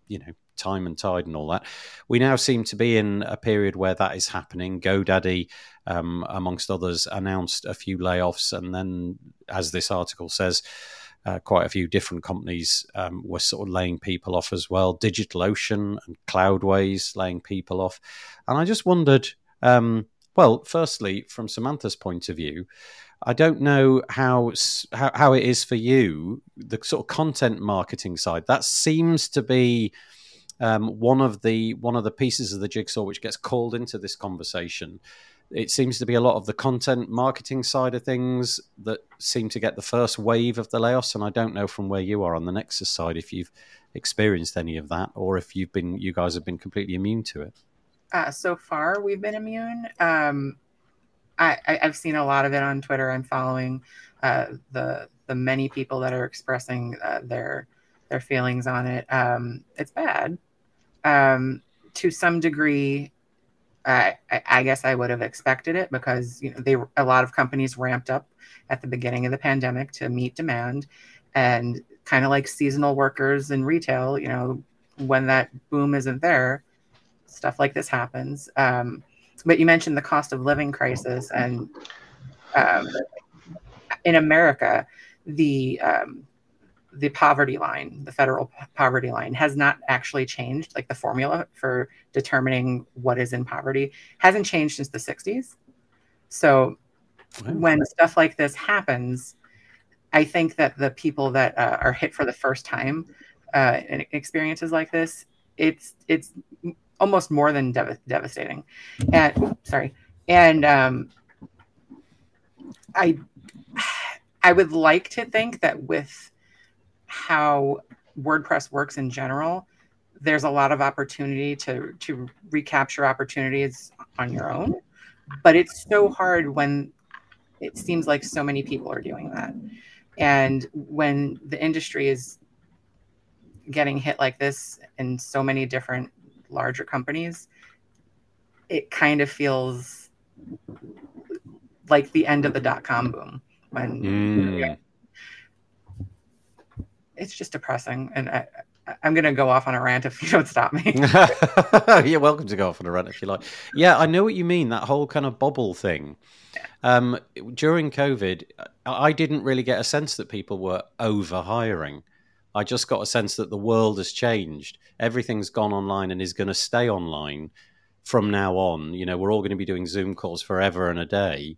you know, time and tide and all that. We now seem to be in a period where that is happening. GoDaddy, um, amongst others, announced a few layoffs, and then, as this article says, uh, quite a few different companies um, were sort of laying people off as well. DigitalOcean and Cloudways laying people off, and I just wondered. Um, well, firstly, from Samantha's point of view, I don't know how, how how it is for you, the sort of content marketing side. That seems to be um, one of the one of the pieces of the jigsaw which gets called into this conversation. It seems to be a lot of the content marketing side of things that seem to get the first wave of the layoffs. And I don't know from where you are on the Nexcess side if you've experienced any of that or if you've been you guys have been completely immune to it. Uh, so far, we've been immune. Um, I, have seen a lot of it on Twitter. I'm following uh, the the many people that are expressing uh, their their feelings on it. Um, it's bad. Um, to some degree, I, I, guess I would have expected it because you know they a lot of companies ramped up at the beginning of the pandemic to meet demand, and kind of like seasonal workers in retail, you know, when that boom isn't there, stuff like this happens. Um, but you mentioned the cost of living crisis, and um, in America, the um, the poverty line, the federal poverty line, has not actually changed. Like the formula for determining what is in poverty hasn't changed since the '60s. So when stuff like this happens, I think that the people that uh, are hit for the first time uh, in experiences like this, it's it's almost more than dev- devastating. And oops, sorry, and um, I I would like to think that with how WordPress works in general, there's a lot of opportunity to to recapture opportunities on your own. But it's so hard when it seems like so many people are doing that. And when the industry is getting hit like this in so many different larger companies, it kind of feels like the end of the dot com boom when mm. it's just depressing. And I, I'm going to go off on a rant if you don't stop me. You're welcome to go off on a rant if you like. Yeah, I know what you mean. That whole kind of bubble thing. Um, during COVID, I didn't really get a sense that people were over hiring. I just got a sense that the world has changed. Everything's gone online and is going to stay online from now on. You know, we're all going to be doing Zoom calls forever and a day.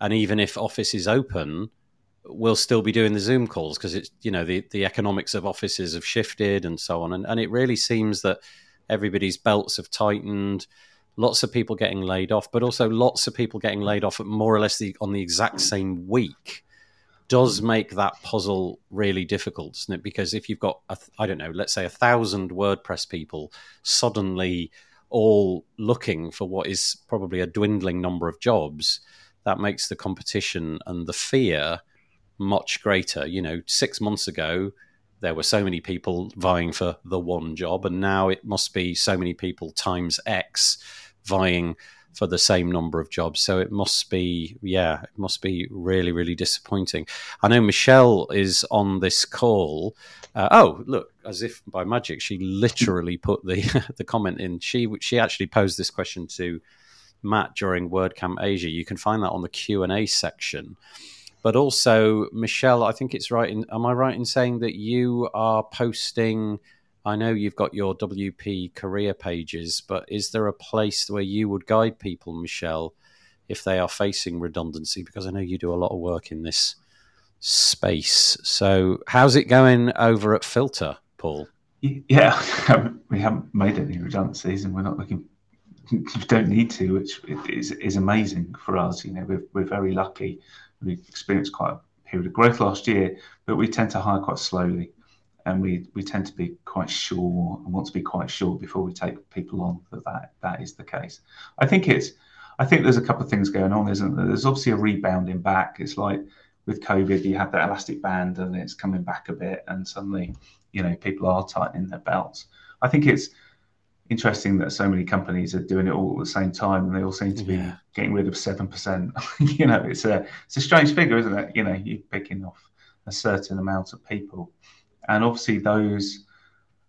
And even if office is open, we'll still be doing the Zoom calls because it's, you know, the, the economics of offices have shifted and so on. And, and it really seems that everybody's belts have tightened. Lots of people getting laid off, but also lots of people getting laid off at more or less the, on the exact same week does make that puzzle really difficult, doesn't it? Because if you've got, I don't know, let's say a thousand WordPress people suddenly all looking for what is probably a dwindling number of jobs, that makes the competition and the fear much greater. You know, six months ago, there were so many people vying for the one job, and now it must be so many people times X vying for the same number of jobs. So it must be, yeah, it must be really, really disappointing. I know Michelle is on this call. Uh, oh, look, as if by magic, she literally put the the comment in. She she actually posed this question to Matt during WordCamp Asia. You can find that on the Q and A section. But also, Michelle, I think it's right. In, am I right in saying that you are posting? I know you've got your WP career pages, but is there a place where you would guide people, Michelle, if they are facing redundancy? Because I know you do a lot of work in this space. So, how's it going over at Filter, Paul? Yeah, we haven't made any redundancies, and we're not looking. We don't need to, which is is amazing for us. You know, we're we're very lucky. We experienced quite a period of growth last year, but we tend to hire quite slowly and we, we tend to be quite sure and want to be quite sure before we take people on that that, that is the case. I think it's I think there's a couple of things going on, isn't there? There's obviously a rebounding back. It's like with COVID, you have that elastic band and it's coming back a bit, and suddenly, you know, people are tightening their belts. I think it's interesting that so many companies are doing it all at the same time, and they all seem to be yeah. getting rid of seven percent. you know, it's a it's a strange figure, isn't it? You know, you're picking off a certain amount of people and obviously those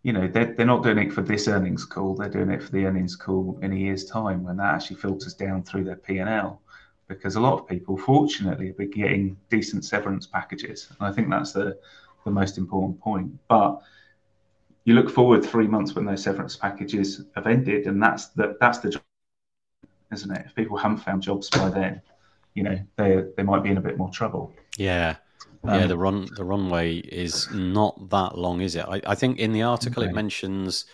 you know they're, they're not doing it for this earnings call. They're doing it for the earnings call in a year's time when that actually filters down through their p&l because a lot of people fortunately are getting decent severance packages. And i think that's the, the most important point. But you look forward three months when those severance packages have ended and that's the that's the job isn't it? If people haven't found jobs by then you know they they might be in a bit more trouble. Yeah um, yeah, the run the runway is not that long, is it? I, I think in the article okay. it mentions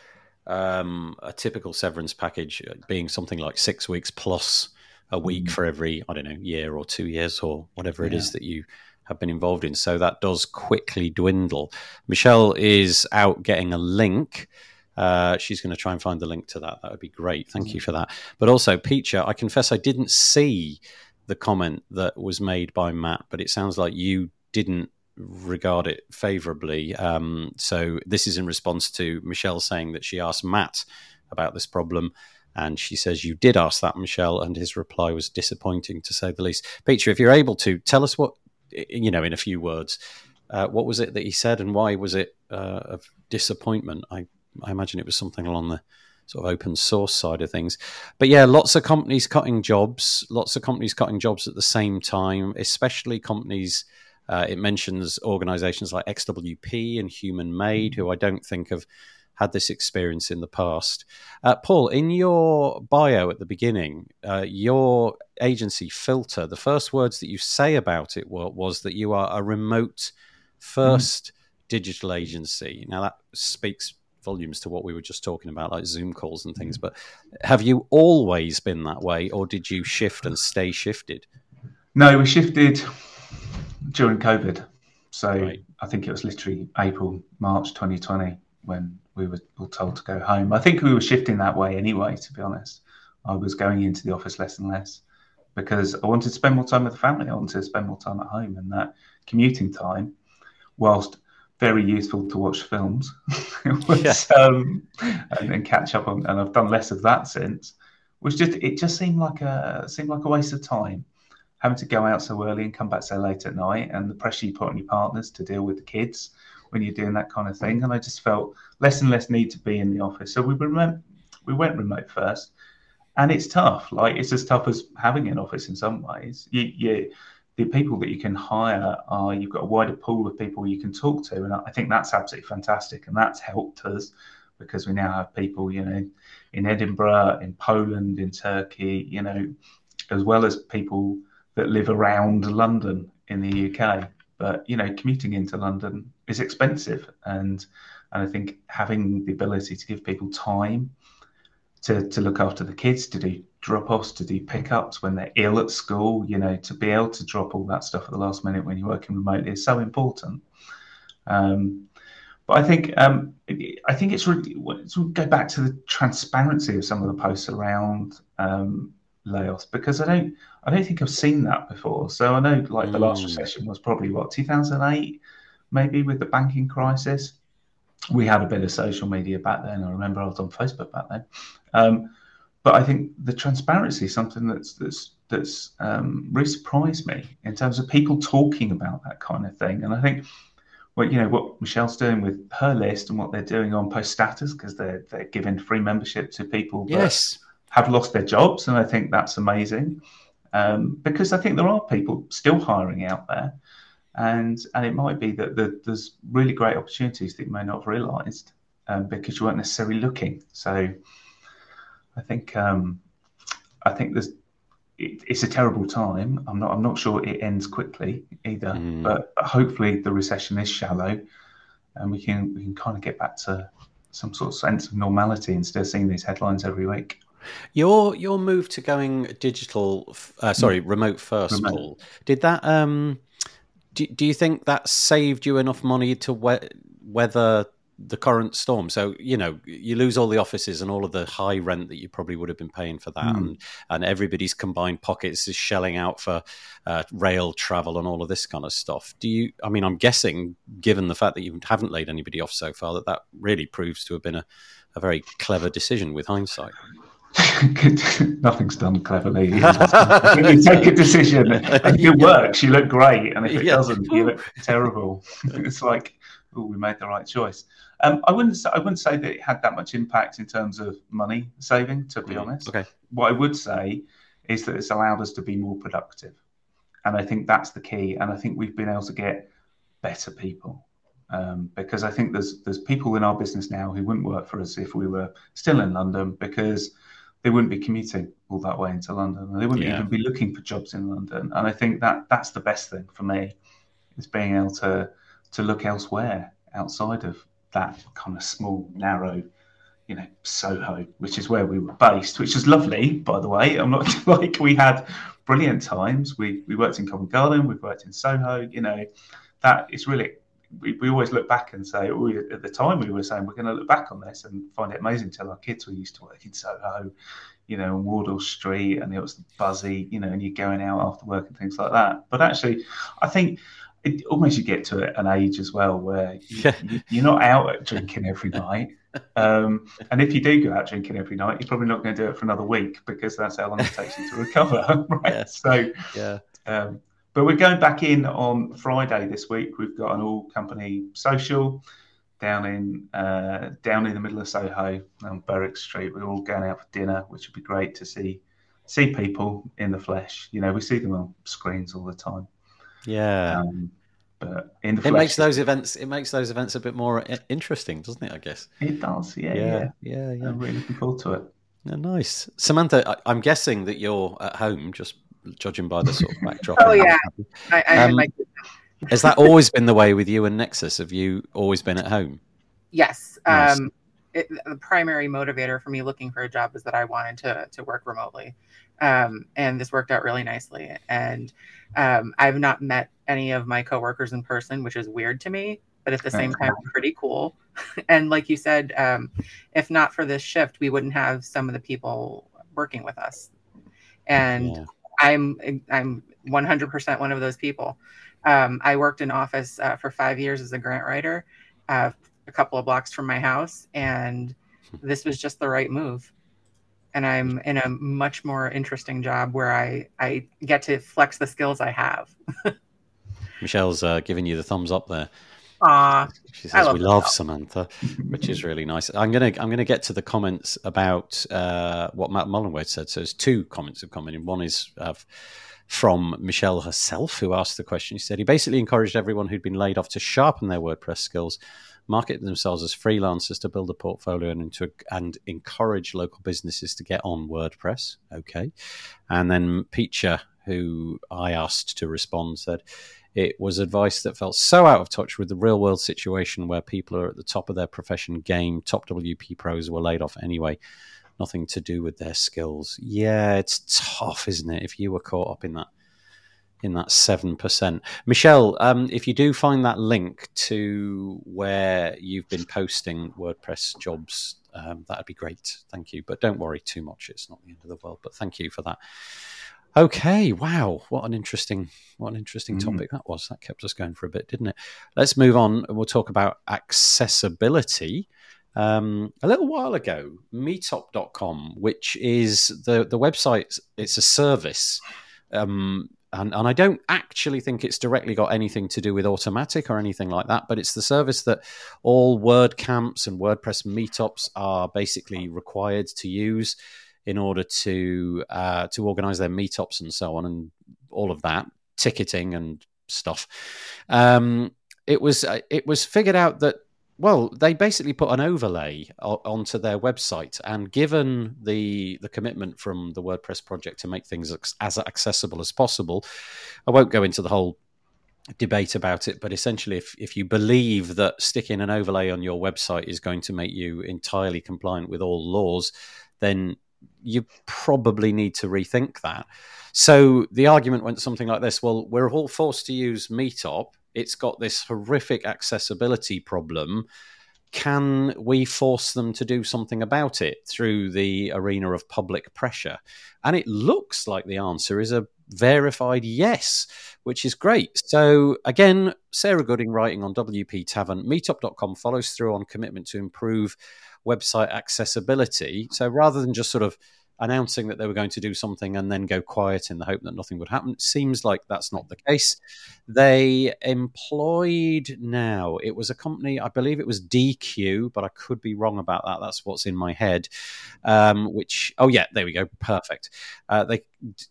um, a typical severance package being something like six weeks plus a week mm. for every I don't know year or two years or whatever it yeah. is that you have been involved in. So that does quickly dwindle. Michelle is out getting a link. Uh, she's going to try and find the link to that. That would be great. Thank mm. you for that. But also, Piccia, I confess I didn't see the comment that was made by Matt, but it sounds like you didn't regard it favorably. Um, so this is in response to Michelle saying that she asked Matt about this problem. And she says, You did ask that, Michelle. And his reply was disappointing, to say the least. Piccia, if you're able to, tell us what, you know, in a few words, uh, what was it that he said and why was it uh, of disappointment? I, I imagine it was something along the sort of open source side of things. But yeah, lots of companies cutting jobs, lots of companies cutting jobs at the same time, especially companies uh, it mentions organizations like XWP and Human Made, who I don't think have had this experience in the past. Uh, Paul, in your bio at the beginning, uh, your agency Filter, the first words that you say about it were, was that you are a remote first mm. digital agency. Now, that speaks volumes to what we were just talking about, like Zoom calls and things. Mm-hmm. But have you always been that way, or did you shift and stay shifted? No, we shifted during COVID. So right. I think it was literally April, March 2020 when we were all told to go home. I think we were shifting that way anyway, to be honest. I was going into the office less and less because I wanted to spend more time with the family. I wanted to spend more time at home, and that commuting time, whilst very useful to watch films, was, yeah. um, and, and, catch up on. And I've done less of that since. Which just it just seemed like a seemed like a waste of time having to go out so early and come back so late at night, and the pressure you put on your partners to deal with the kids when you're doing that kind of thing. And I just felt less and less need to be in the office. So we went, we went remote first, and it's tough. Like it's as tough as having an office in some ways. You, you the people that you can hire are you've got a wider pool of people you can talk to, and I think that's absolutely fantastic, and that's helped us because we now have people, you know, in Edinburgh, in Poland, in Turkey, you know, as well as people that live around London in the UK. But you know, commuting into London is expensive, and and I think having the ability to give people time to to look after the kids, to do drop offs, to do pickups when they're ill at school, you know, to be able to drop all that stuff at the last minute when you're working remotely is so important. Um, but I think um, I think it's really it's go back to the transparency of some of the posts around um, layoffs because I don't I don't think I've seen that before. So I know like the last mm. recession was probably what 2008, maybe with the banking crisis. We had a bit of social media back then. I remember I was on Facebook back then. Um, but I think the transparency is something that's that's that's um, really surprised me in terms of people talking about that kind of thing. And I think what you know what Michelle's doing with her list and what they're doing on post status because they're they're giving free membership to people yes. have lost their jobs, and I think that's amazing. Um, because I think there are people still hiring out there, and and it might be that the, there's really great opportunities that you may not have realised um, because you weren't necessarily looking. So I think um, I think there's it, it's a terrible time. I'm not. I'm not sure it ends quickly either. Mm. But hopefully the recession is shallow, and we can we can kind of get back to some sort of sense of normality instead of seeing these headlines every week. Your your move to going digital, uh, sorry, mm. remote first, remote. Paul. Did that? Um, do, do you think that saved you enough money to we- weather the current storm. So you know you lose all the offices and all of the high rent that you probably would have been paying for that, mm. and and everybody's combined pockets is shelling out for uh, rail travel and all of this kind of stuff. Do you? I mean, I'm guessing, given the fact that you haven't laid anybody off so far, that that really proves to have been a, a very clever decision with hindsight. Nothing's done cleverly. you take a decision, if it works, you look great, and if it yeah. doesn't, you look terrible. it's like oh, we made the right choice. Um, I wouldn't say, I wouldn't say that it had that much impact in terms of money saving. To be mm, honest, okay. What I would say is that it's allowed us to be more productive, and I think that's the key. And I think we've been able to get better people. Um, because I think there's there's people in our business now who wouldn't work for us if we were still in London because they wouldn't be commuting all that way into London and they wouldn't yeah. even be looking for jobs in London. And I think that that's the best thing for me is being able to to look elsewhere outside of that kind of small, narrow, you know, Soho, which is where we were based, which is lovely, by the way. I'm not like we had brilliant times. We we worked in Covent Garden, we've worked in Soho. You know, that is really. We, we always look back and say, oh, at the time we were saying we're going to look back on this and find it amazing. Tell our kids we used to work in Soho, you know, on Wardour Street, and it was buzzy, you know, and you're going out after work and things like that. But actually, I think it almost you get to an age as well where you, are not out drinking every night. Um, and if you do go out drinking every night, you're probably not going to do it for another week because that's how long it takes you to recover, right? Yeah. So, yeah. Um, but we're going back in on Friday this week. We've got an all company social down in uh, down in the middle of Soho on Berwick Street. We're all going out for dinner, which would be great to see see people in the flesh. You know, we see them on screens all the time. Yeah. Um, but in the it makes those events it makes those events a bit more interesting, doesn't it? I guess it does. Yeah, yeah, yeah. yeah, yeah. I'm really looking forward to it. Yeah, nice, Samantha. I, am guessing that you're at home, just judging by the sort of backdrop. oh yeah, I, I um, has that always been the way with you and Nexcess? Have you always been at home? Yes. Nice. Um, it, the primary motivator for me looking for a job is that I wanted to to work remotely, um, and this worked out really nicely. And um, I've not met any of my coworkers in person, which is weird to me, but at the same time, pretty cool. and like you said, um, if not for this shift, we wouldn't have some of the people working with us. And yeah. I'm I'm 100% one of those people. Um, I worked in office uh, for five years as a grant writer, uh, a couple of blocks from my house, and this was just the right move and I'm in a much more interesting job where I I get to flex the skills I have. Michelle's uh, giving you the thumbs up there. Aw, She says love we love. Samantha, which is really nice. I'm gonna I'm gonna get to the comments about uh, what Matt Mullenweg said. So there's two comments have come in. One is uh, from Michelle herself, who asked the question. She said he basically encouraged everyone who'd been laid off to sharpen their WordPress skills, market themselves as freelancers to build a portfolio and to and encourage local businesses to get on WordPress. Okay, and then Piccia, who I asked to respond, said. It was advice that felt so out of touch with the real world situation where people are at the top of their profession game. Top WP pros were laid off anyway. Nothing to do with their skills. Yeah, it's tough, isn't it? If you were caught up in that in that seven percent. Michelle, um, if you do find that link to where you've been posting WordPress jobs, um, that'd be great. Thank you. But don't worry too much; it's not the end of the world. But thank you for that. Okay, wow, what an interesting, what an interesting Mm. topic that was. That kept us going for a bit, didn't it? Let's move on, and we'll talk about accessibility. Um, a little while ago, Meetup.com, which is the the website, it's a service, um, and and I don't actually think it's directly got anything to do with Automattic or anything like that, but it's the service that all WordCamps and WordPress meetups are basically required to use in order to uh, to organize their meetups and so on and all of that ticketing and stuff. Um, it was uh, it was figured out that well they basically put an overlay onto their website and given the the commitment from the WordPress project to make things as accessible as possible. I won't go into the whole debate about it, but essentially, if, if you believe that sticking an overlay on your website is going to make you entirely compliant with all laws, then you probably need to rethink that. So the argument went something like this Well, we're all forced to use Meetup. It's got this horrific accessibility problem. Can we force them to do something about it through the arena of public pressure? And it looks like the answer is a verified yes, which is great. So, again, Sarah Gooding writing on WP Tavern, meetup.com follows through on commitment to improve website accessibility. So, rather than just sort of announcing that they were going to do something and then go quiet in the hope that nothing would happen, seems like that's not the case. They employed now, it was a company, I believe it was Deque, but I could be wrong about that. That's what's in my head. Um, which, oh, yeah, there we go. Perfect. Uh, they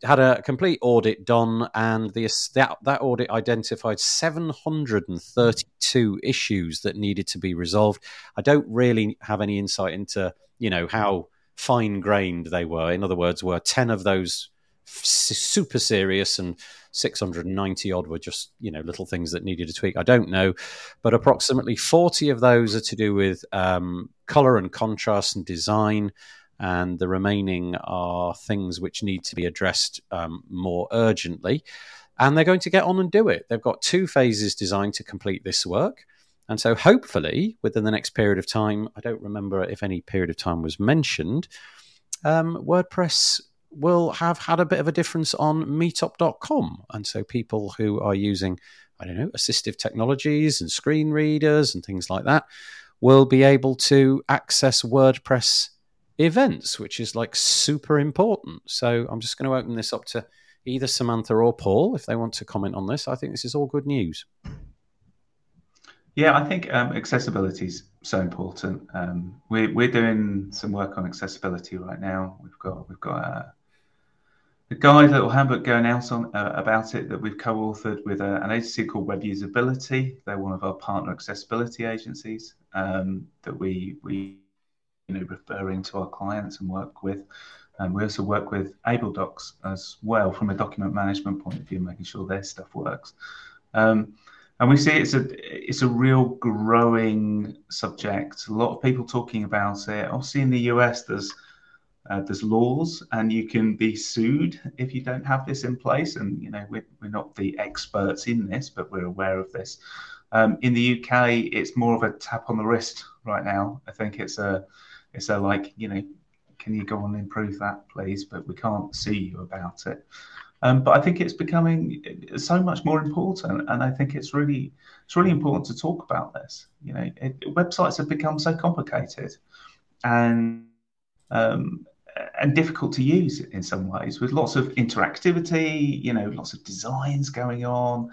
had a complete audit done, and the, that, that audit identified 732 issues that needed to be resolved. I don't really have any insight into, you know, how fine grained they were. In other words, were 10 of those super serious and 690 odd were just, you know, little things that needed a tweak? I don't know. But approximately 40 of those are to do with um, color and contrast and design and the remaining are things which need to be addressed um, more urgently. And they're going to get on and do it. They've got two phases designed to complete this work. And so, hopefully, within the next period of time, I don't remember if any period of time was mentioned, um, WordPress will have had a bit of a difference on meetup.com. And so, people who are using, I don't know, assistive technologies and screen readers and things like that will be able to access WordPress events, which is like super important. So I'm just going to open this up to either Samantha or Paul if they want to comment on this. I think this is all good news. Yeah, I think um, accessibility is so important. Um, we're we're doing some work on accessibility right now. We've got we've got a, a guide, little handbook going out on uh, about it that we've co-authored with a, an agency called Web Usability. They're one of our partner accessibility agencies um, that we we you know referring to our clients and work with. And we also work with AbleDocs as well from a document management point of view, making sure their stuff works. Um, and we see it's a it's a real growing subject. A lot of people talking about it. Obviously, in the US, there's uh, there's laws, and you can be sued if you don't have this in place. And you know, we're, we're not the experts in this, but we're aware of this. Um, in the UK, it's more of a tap on the wrist right now. I think it's a it's a like you know, can you go on and improve that, please? But we can't sue you about it. Um, but I think it's becoming so much more important, and I think it's really it's really important to talk about this. You know, it, websites have become so complicated and um, and difficult to use in some ways, with lots of interactivity. You know, lots of designs going on.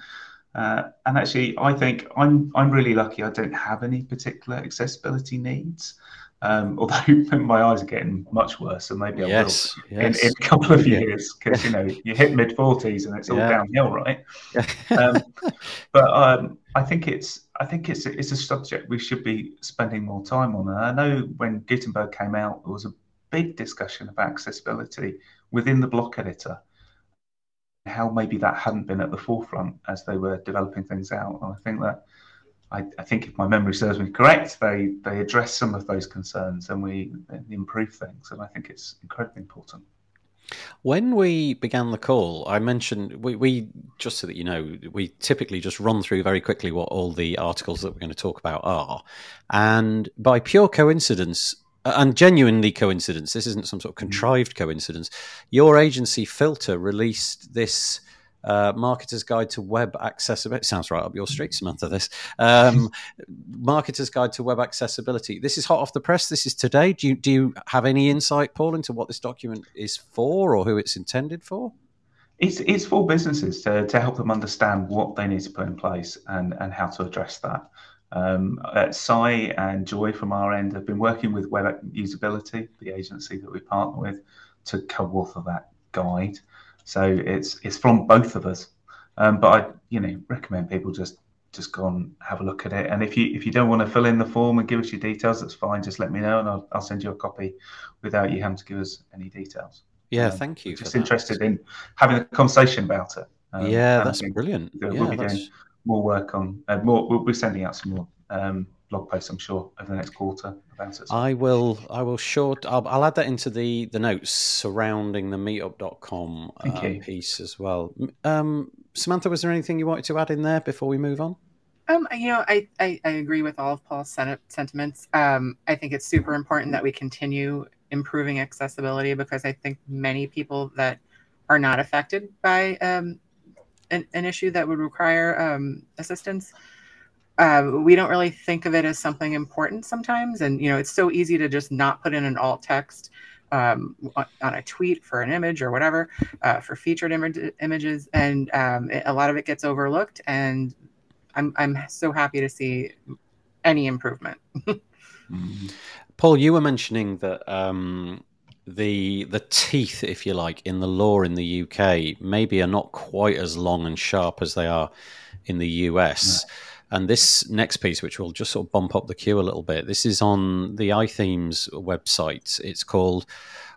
Uh, and actually, I think I'm I'm really lucky. I don't have any particular accessibility needs. Um, although my eyes are getting much worse, so maybe I yes, will yes. In, in, a couple of years because you know you hit mid forties and it's all yeah. downhill, right? um, but um, I think it's I think it's it's a subject we should be spending more time on. And I know when Gutenberg came out, there was a big discussion about accessibility within the block editor how maybe that hadn't been at the forefront as they were developing things out. And I think that I, I, think if my memory serves me correct, they they address some of those concerns and we improve things. And I think it's incredibly important. When we began the call, I mentioned we, we, just so that you know, we typically just run through very quickly what all the articles that we're going to talk about are. And by pure coincidence, and genuinely coincidence, this isn't some sort of mm. contrived coincidence, your agency Filter released this uh, Marketer's Guide to Web Accessibility. Sounds right up your street, Samantha. This um, Marketer's Guide to Web Accessibility. This is hot off the press. This is today. Do you do you have any insight, Paul, into what this document is for or who it's intended for? It's, it's for businesses to, to help them understand what they need to put in place and, and how to address that. Um, Sai and Joy from our end have been working with Web Usability, the agency that we partner with, to co-author that guide. So it's it's from both of us. Um, but I, you know, recommend people just just go and have a look at it. And if you if you don't want to fill in the form and give us your details, that's fine. Just let me know, and I'll, I'll send you a copy without you having to give us any details. Yeah, um, thank you. Just interested in having a conversation about it. Um, yeah, that's brilliant. We'll yeah, be that's... doing more work on uh, more. We'll be sending out some more um, blog posts, I'm sure, over the next quarter about it. I will. I will short. I'll, I'll add that into the the notes surrounding the meetup.com uh, piece as well. Um, Samantha, was there anything you wanted to add in there before we move on? Um, you know, I, I, I agree with all of Paul's sentiments. Um, I think it's super important that we continue improving accessibility because I think many people that are not affected by um, an, an issue that would require um, assistance uh, we don't really think of it as something important sometimes. And, you know, it's so easy to just not put in an alt text um, on a tweet for an image or whatever uh, for featured Im- images. And um, it, a lot of it gets overlooked. And I'm, I'm so happy to see any improvement. mm-hmm. Paul, you were mentioning that um, the the teeth, if you like, in the law in the UK maybe are not quite as long and sharp as they are in the US. Yeah. And this next piece, which will just sort of bump up the queue a little bit, this is on the iThemes website. It's called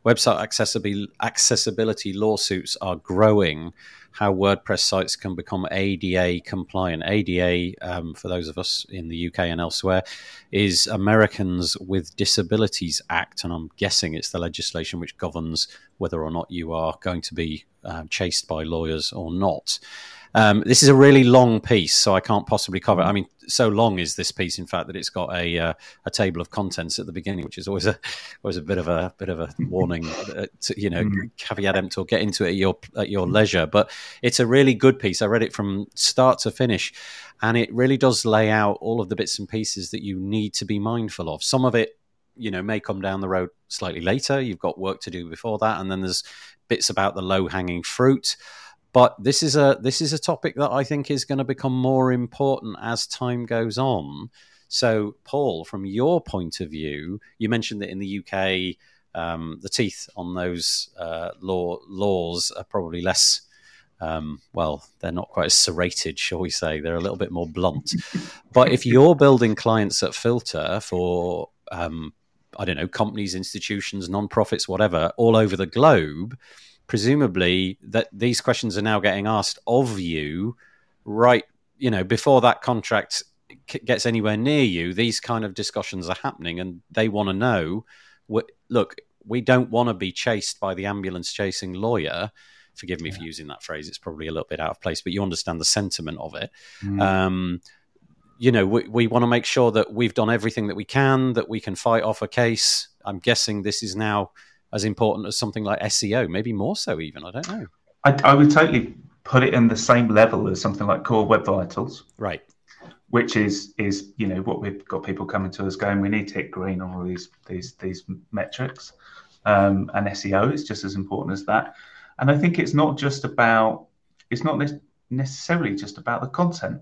Website Accessibility, Accessibility Lawsuits Are Growing How WordPress Sites Can Become ADA Compliant. ADA, um, for those of us in the UK and elsewhere, is Americans with Disabilities Act. And I'm guessing it's the legislation which governs whether or not you are going to be uh, chased by lawyers or not. Um, this is a really long piece, so I can't possibly cover. it. I mean, so long is this piece, in fact, that it's got a uh, a table of contents at the beginning, which is always a always a bit of a bit of a warning. Uh, to, you know, mm. caveat emptor, get into it at your at your leisure. But it's a really good piece. I read it from start to finish, and it really does lay out all of the bits and pieces that you need to be mindful of. Some of it you know may come down the road slightly later you've got work to do before that and then there's bits about the low hanging fruit but this is a this is a topic that I think is going to become more important as time goes on. So, Paul, from your point of view, you mentioned that in the UK, um, the teeth on those uh, law laws are probably less. Um, well, they're not quite as serrated, shall we say? They're a little bit more blunt. but if you're building clients at Filter for, um, I don't know, companies, institutions, non-profits, whatever, all over the globe, presumably that these questions are now getting asked of you right you know before that contract gets anywhere near you these kind of discussions are happening and they want to know look we don't want to be chased by the ambulance chasing lawyer forgive me yeah. for using that phrase it's probably a little bit out of place but you understand the sentiment of it mm. um, you know we, we want to make sure that we've done everything that we can that we can fight off a case i'm guessing this is now as important as something like SEO, maybe more so even. I don't know. I, I would totally put it in the same level as something like Core Web Vitals, right? Which is is you know what we've got people coming to us going, we need to hit green on all these these these metrics, um, and SEO is just as important as that. And I think it's not just about it's not necessarily just about the content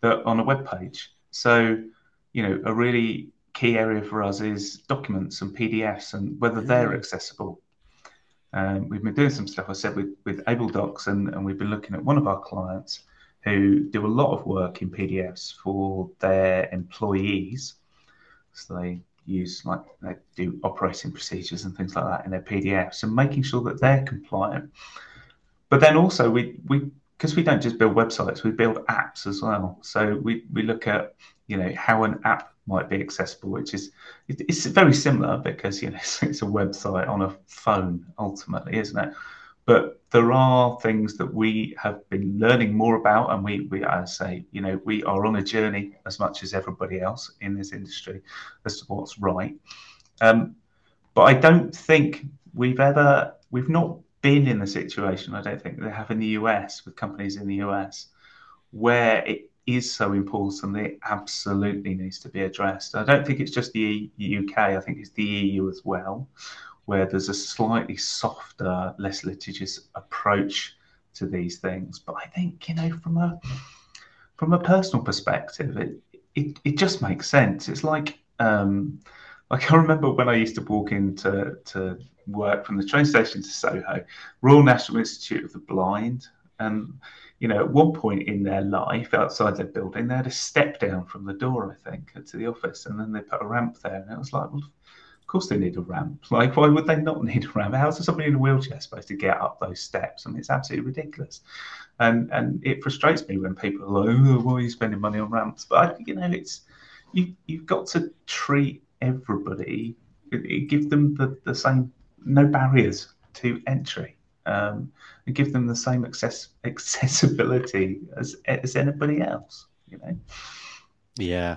that on a web page. So, you know, a really key area for us is documents and PDFs and whether they're mm. accessible. Um, we've been doing some stuff, I said, with, with AbleDocs, and, and we've been looking at one of our clients who do a lot of work in PDFs for their employees. So they use like they do operating procedures and things like that in their PDFs and making sure that they're compliant. But then also we we because we don't just build websites, we build apps as well. So we, we look at you know how an app might be accessible, which is it's very similar because you know it's, it's a website on a phone ultimately, isn't it? But there are things that we have been learning more about, and we, we I say, you know, we are on a journey as much as everybody else in this industry as to what's right. Um, but I don't think we've ever, we've not been in the situation. I don't think they have in the US with companies in the US where it is so important. It absolutely needs to be addressed. I don't think it's just the UK. I think it's the EU as well, where there's a slightly softer, less litigious approach to these things. But I think you know from a from a personal perspective, it it, it just makes sense. It's like um, like I remember when I used to walk into to work from the train station to Soho, Royal National Institute of the Blind, and you know, at one point in their life outside their building, they had a step down from the door, I think, to the office, and then they put a ramp there, and it was like, well, of course they need a ramp. Like, why would they not need a ramp? How's somebody in a wheelchair supposed to get up those steps? I mean, it's absolutely ridiculous. And and it frustrates me when people are like, oh, why are you spending money on ramps? But you know, it's you you've got to treat everybody, give them the, the same no barriers to entry. Um, and give them the same access accessibility as as anybody else. You know. Yeah,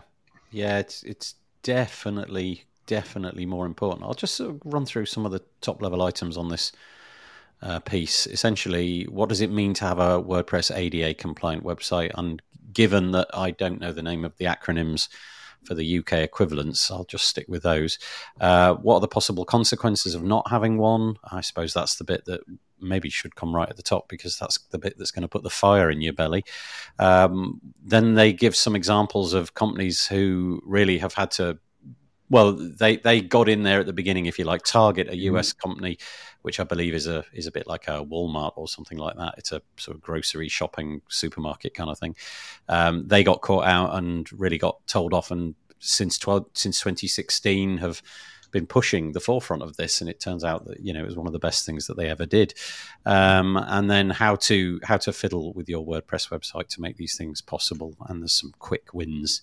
yeah, it's it's definitely definitely more important. I'll just sort of run through some of the top level items on this uh, piece. Essentially, what does it mean to have a WordPress ADA compliant website? And given that I don't know the name of the acronyms for the UK equivalents, I'll just stick with those. Uh, what are the possible consequences of not having one? I suppose that's the bit that maybe should come right at the top because that's the bit that's going to put the fire in your belly. Um, then they give some examples of companies who really have had to well, they they got in there at the beginning, if you like. Target, a US mm-hmm. company, which I believe is a is a bit like a Walmart or something like that. It's a sort of grocery shopping supermarket kind of thing. Um, they got caught out and really got told off, and since 12, since 2016 have been pushing the forefront of this, and it turns out that you know it was one of the best things that they ever did. Um, and then how to how to fiddle with your WordPress website to make these things possible, and there's some quick wins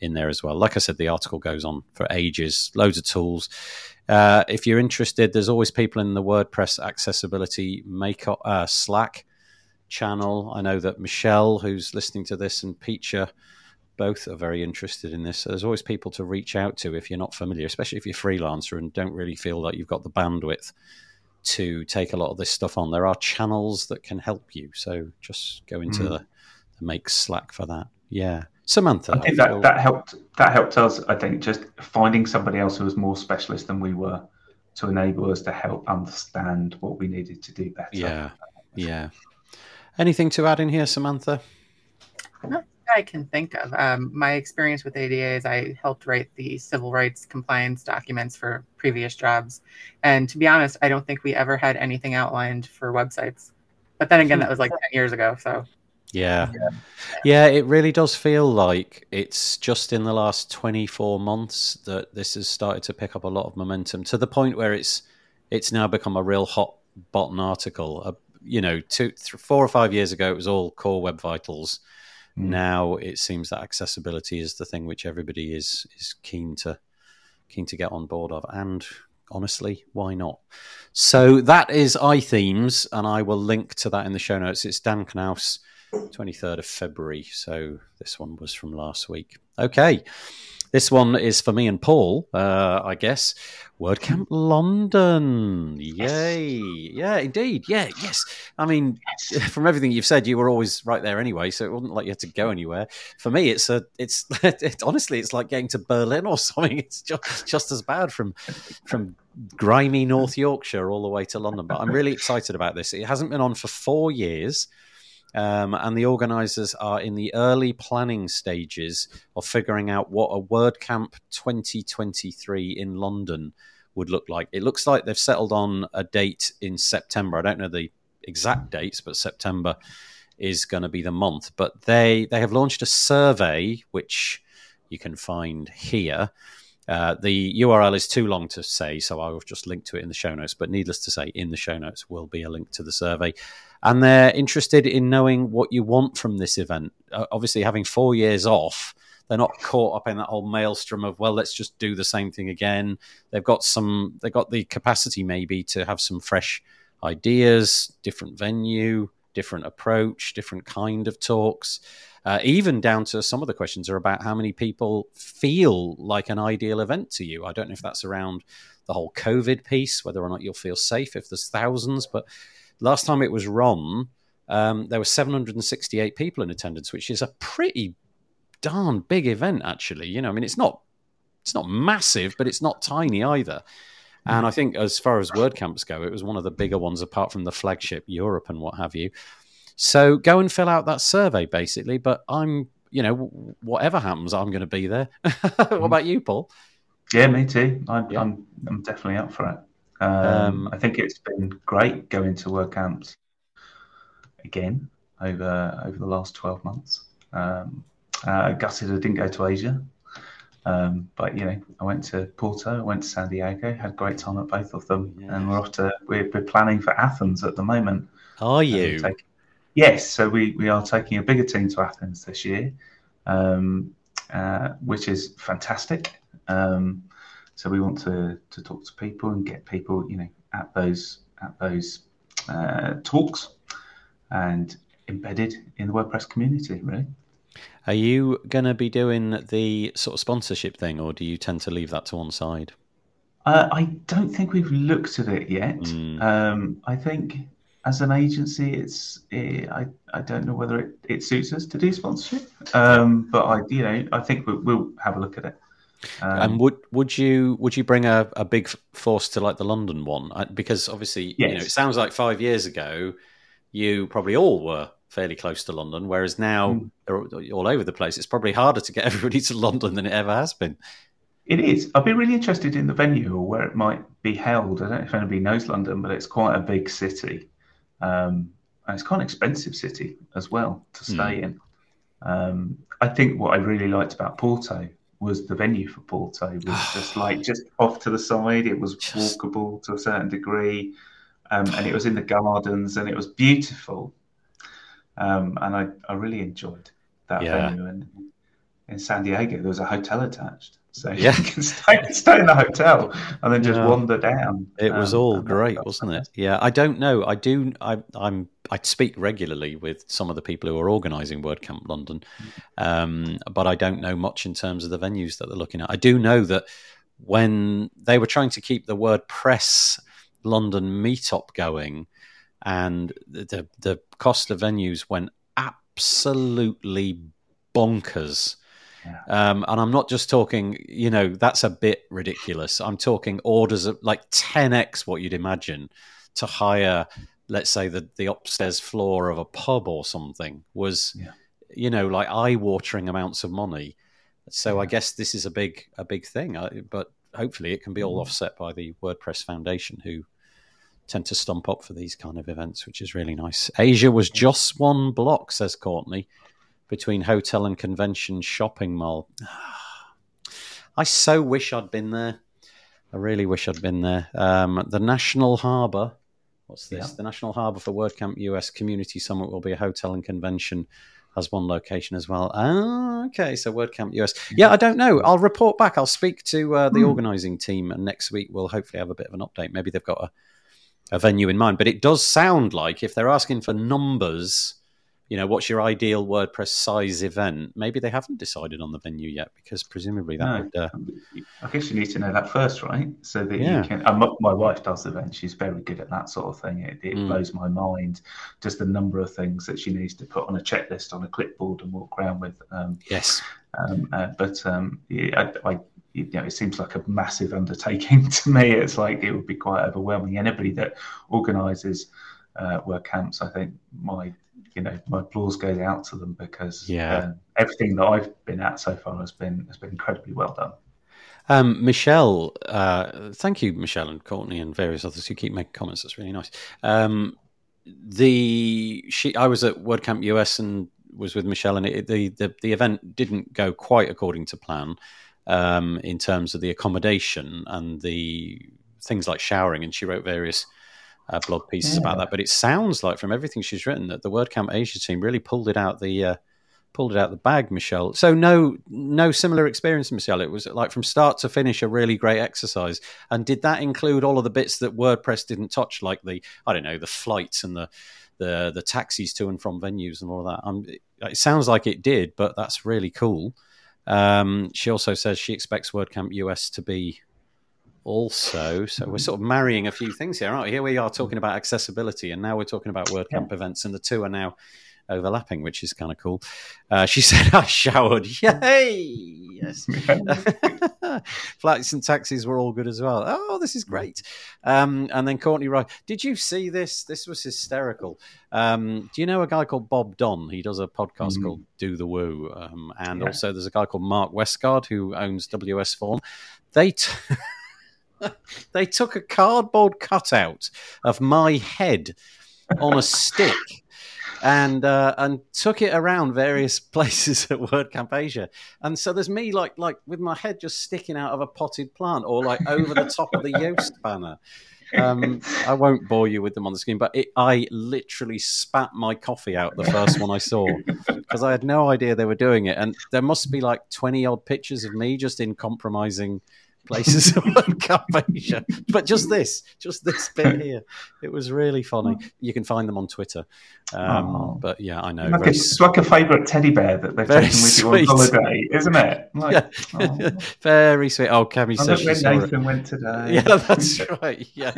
in there as well. Like I said, the article goes on for ages, loads of tools. Uh, if you're interested, there's always people in the WordPress accessibility make uh, Slack channel. I know that Michelle, who's listening to this, and Piccia both are very interested in this. So there's always people to reach out to if you're not familiar, especially if you're freelancer and don't really feel like you've got the bandwidth to take a lot of this stuff on. There are channels that can help you. So just go into mm. the, the make Slack for that. Yeah. Samantha. I think I feel... that, that helped that helped us, I think, just finding somebody else who was more specialist than we were to enable us to help understand what we needed to do better. Yeah. Yeah. Anything to add in here, Samantha? Not I can think of. Um, my experience with ADA is I helped write the civil rights compliance documents for previous jobs. And to be honest, I don't think we ever had anything outlined for websites. But then again, that was like 10 years ago. So yeah. yeah. it really does feel like it's just in the last 24 months that this has started to pick up a lot of momentum to the point where it's it's now become a real hot button article. Uh, you know, two, th- four or five years ago, it was all core web vitals. Mm. Now it seems that accessibility is the thing which everybody is is keen to keen to get on board of, and honestly, why not? So that is iThemes, and I will link to that in the show notes. It's Dan Knauss 23rd of February. So this one was from last week. Okay. This one is for me and Paul, uh, I guess. WordCamp London. Yay. Yeah, indeed. Yeah, yes. I mean, from everything you've said, you were always right there anyway, so it wasn't like you had to go anywhere. For me, it's a it's it, honestly it's like getting to Berlin or something. It's just just as bad from from grimy North Yorkshire all the way to London. But I'm really excited about this. It hasn't been on for 4 years. Um, and the organisers are in the early planning stages of figuring out what a WordCamp 2023 in London would look like. It looks like they've settled on a date in September. I don't know the exact dates, but September is going to be the month. But they they have launched a survey which you can find here. Uh, the URL is too long to say, so I'll just link to it in the show notes. But needless to say, in the show notes will be a link to the survey. And they're interested in knowing what you want from this event. Uh, obviously, having four years off, they're not caught up in that whole maelstrom of well, let's just do the same thing again. They've got some, they've got the capacity maybe to have some fresh ideas, different venue, different approach, different kind of talks. Uh, even down to some of the questions are about how many people feel like an ideal event to you. I don't know if that's around the whole COVID piece, whether or not you'll feel safe if there's thousands. But last time it was run, um, there were 768 people in attendance, which is a pretty darn big event, actually. You know, I mean, it's not it's not massive, but it's not tiny either. And I think as far as WordCamps go, it was one of the bigger ones apart from the flagship Europe and what have you. So go and fill out that survey, basically. But I'm, you know, whatever happens, I'm going to be there. what mm-hmm. about you, Paul? Yeah, me too. I'm, yeah. I'm, I'm definitely up for it. Um, um, I think it's been great going to WordCamps again over over the last 12 months. Um, uh, gutted I didn't go to Asia. Um, but you know, I went to Porto, I went to San Diego, had a great time at both of them, yes. and we're off to we're, we're, planning for Athens at the moment. Are you? Take, yes, so we we are taking a bigger team to Athens this year, um, uh, which is fantastic. Um, so we want to to talk to people and get people, you know, at those at those uh, talks and embedded in the WordPress community, really. Are you going to be doing the sort of sponsorship thing, or do you tend to leave that to one side? Uh, I don't think we've looked at it yet. Mm. Um, I think as an agency, it's it, I I don't know whether it, it suits us to do sponsorship, um, but I you know I think we'll, we'll have a look at it. Um, and would would you would you bring a, a big force to like the London one? Because obviously, yes. you know, it sounds like five years ago, you probably all were fairly close to London, whereas now mm. they're all over the place. It's probably harder to get everybody to London than it ever has been. It is. I'd be really interested in the venue or where it might be held. I don't know if anybody knows London, but it's quite a big city. Um, and it's quite an expensive city as well to hmm. stay mm. in. Um, I think what I really liked about Porto was the venue for Porto was just like just off to the side. It was just... walkable to a certain degree, um, and it was in the gardens, and it was beautiful. Um, and I, I really enjoyed that yeah. venue. And in San Diego, there was a hotel attached. So yeah. you can stay, stay in the hotel and then just yeah. wander down. It was um, all great, wasn't it? Yeah, I don't know. I do. I, I'm. I speak regularly with some of the people who are organising WordCamp London, um, but I don't know much in terms of the venues that they're looking at. I do know that when they were trying to keep the WordPress London meetup going, and the the cost of venues went absolutely bonkers. Yeah. Um, and I'm not just talking, you know, that's a bit ridiculous. I'm talking orders of like 10x what you'd imagine to hire, let's say, the, the upstairs floor of a pub or something was, yeah. you know, like eye watering amounts of money. So yeah. I guess this is a big a big thing. but hopefully it can be all mm. offset by the WordPress Foundation, who tend to stump up for these kind of events, which is really nice. Asia was just one block, says Courtney, between hotel and convention shopping mall. I so wish I'd been there. I really wish I'd been there. Um, the National Harbour. What's this? Yeah. The National Harbour for WordCamp US Community Summit will be a hotel and convention has one location as well. Ah, okay. So WordCamp US. Yeah, I don't know. I'll report back. I'll speak to uh, the mm. organising team, and next week we'll hopefully have a bit of an update. Maybe they've got a a venue in mind. But it does sound like if they're asking for numbers, you know, what's your ideal WordPress size event? Maybe they haven't decided on the venue yet because presumably that no, would. Uh... I guess you need to know that first, right? So that yeah. you can. my wife does events; she's very good at that sort of thing. It, it mm. blows my mind just the number of things that she needs to put on a checklist on a clipboard and walk around with. Um, yes. Um, uh, but um, yeah, I, I you know, it seems like a massive undertaking to me. It's like it would be quite overwhelming. Anybody that organises uh, WordCamps, I think my you know, my applause goes out to them because Yeah. um, everything that I've been at so far has been has been incredibly well done. Um, Michelle, uh, thank you, Michelle and Courtney and various others who keep making comments. That's really nice. Um, the she, I was at WordCamp US and was with Michelle, and it, the, the the event didn't go quite according to plan um, in terms of the accommodation and the things like showering. And she wrote various uh, blog pieces Yeah. about that. But it sounds like from everything she's written that the WordCamp Asia team really pulled it out the. Uh, pulled it out the bag, Michelle. So no, no similar experience, Michelle. It was like from start to finish a really great exercise. And did that include all of the bits that WordPress didn't touch, like the I don't know, the flights and the the the taxis to and from venues and all of that? Um, it, it sounds like it did, but that's really cool. Um, she also says she expects WordCamp US to be also. So we're sort of marrying a few things here, aren't we? Here we are talking about accessibility, and now we're talking about WordCamp events, and the two are now overlapping, which is kind of cool. Uh, she said, I showered. Yay! Yes. Flights and taxis were all good as well. Oh, this is great. Um, and then Courtney Wright, did you see this? This was hysterical. Um, do you know a guy called Bob Dunn? He does a podcast Mhm. called Do the Woo. Um, and Yeah. also there's a guy called Mark Westguard who owns WS Form. They. T- they took a cardboard cutout of my head on a stick and uh, and took it around various places at WordCamp Asia. And so there's me like like with my head just sticking out of a potted plant or like over the top of the Yoast banner. Um, I won't bore you with them on the screen, but it, I literally spat my coffee out the first one I saw because I had no idea they were doing it. And there must be like 20 odd pictures of me just in compromising places WordCamp Asia. But just this, just this bit here. It was really funny. You can find them on Twitter. Um, Oh. But yeah, I know. It's like, a, it's like a favourite teddy bear that they've taken with you on holiday, isn't it? Like, Yeah. oh, Very sweet. Oh, Cammy says where saw it. Went today. Yeah, that's right. Yeah,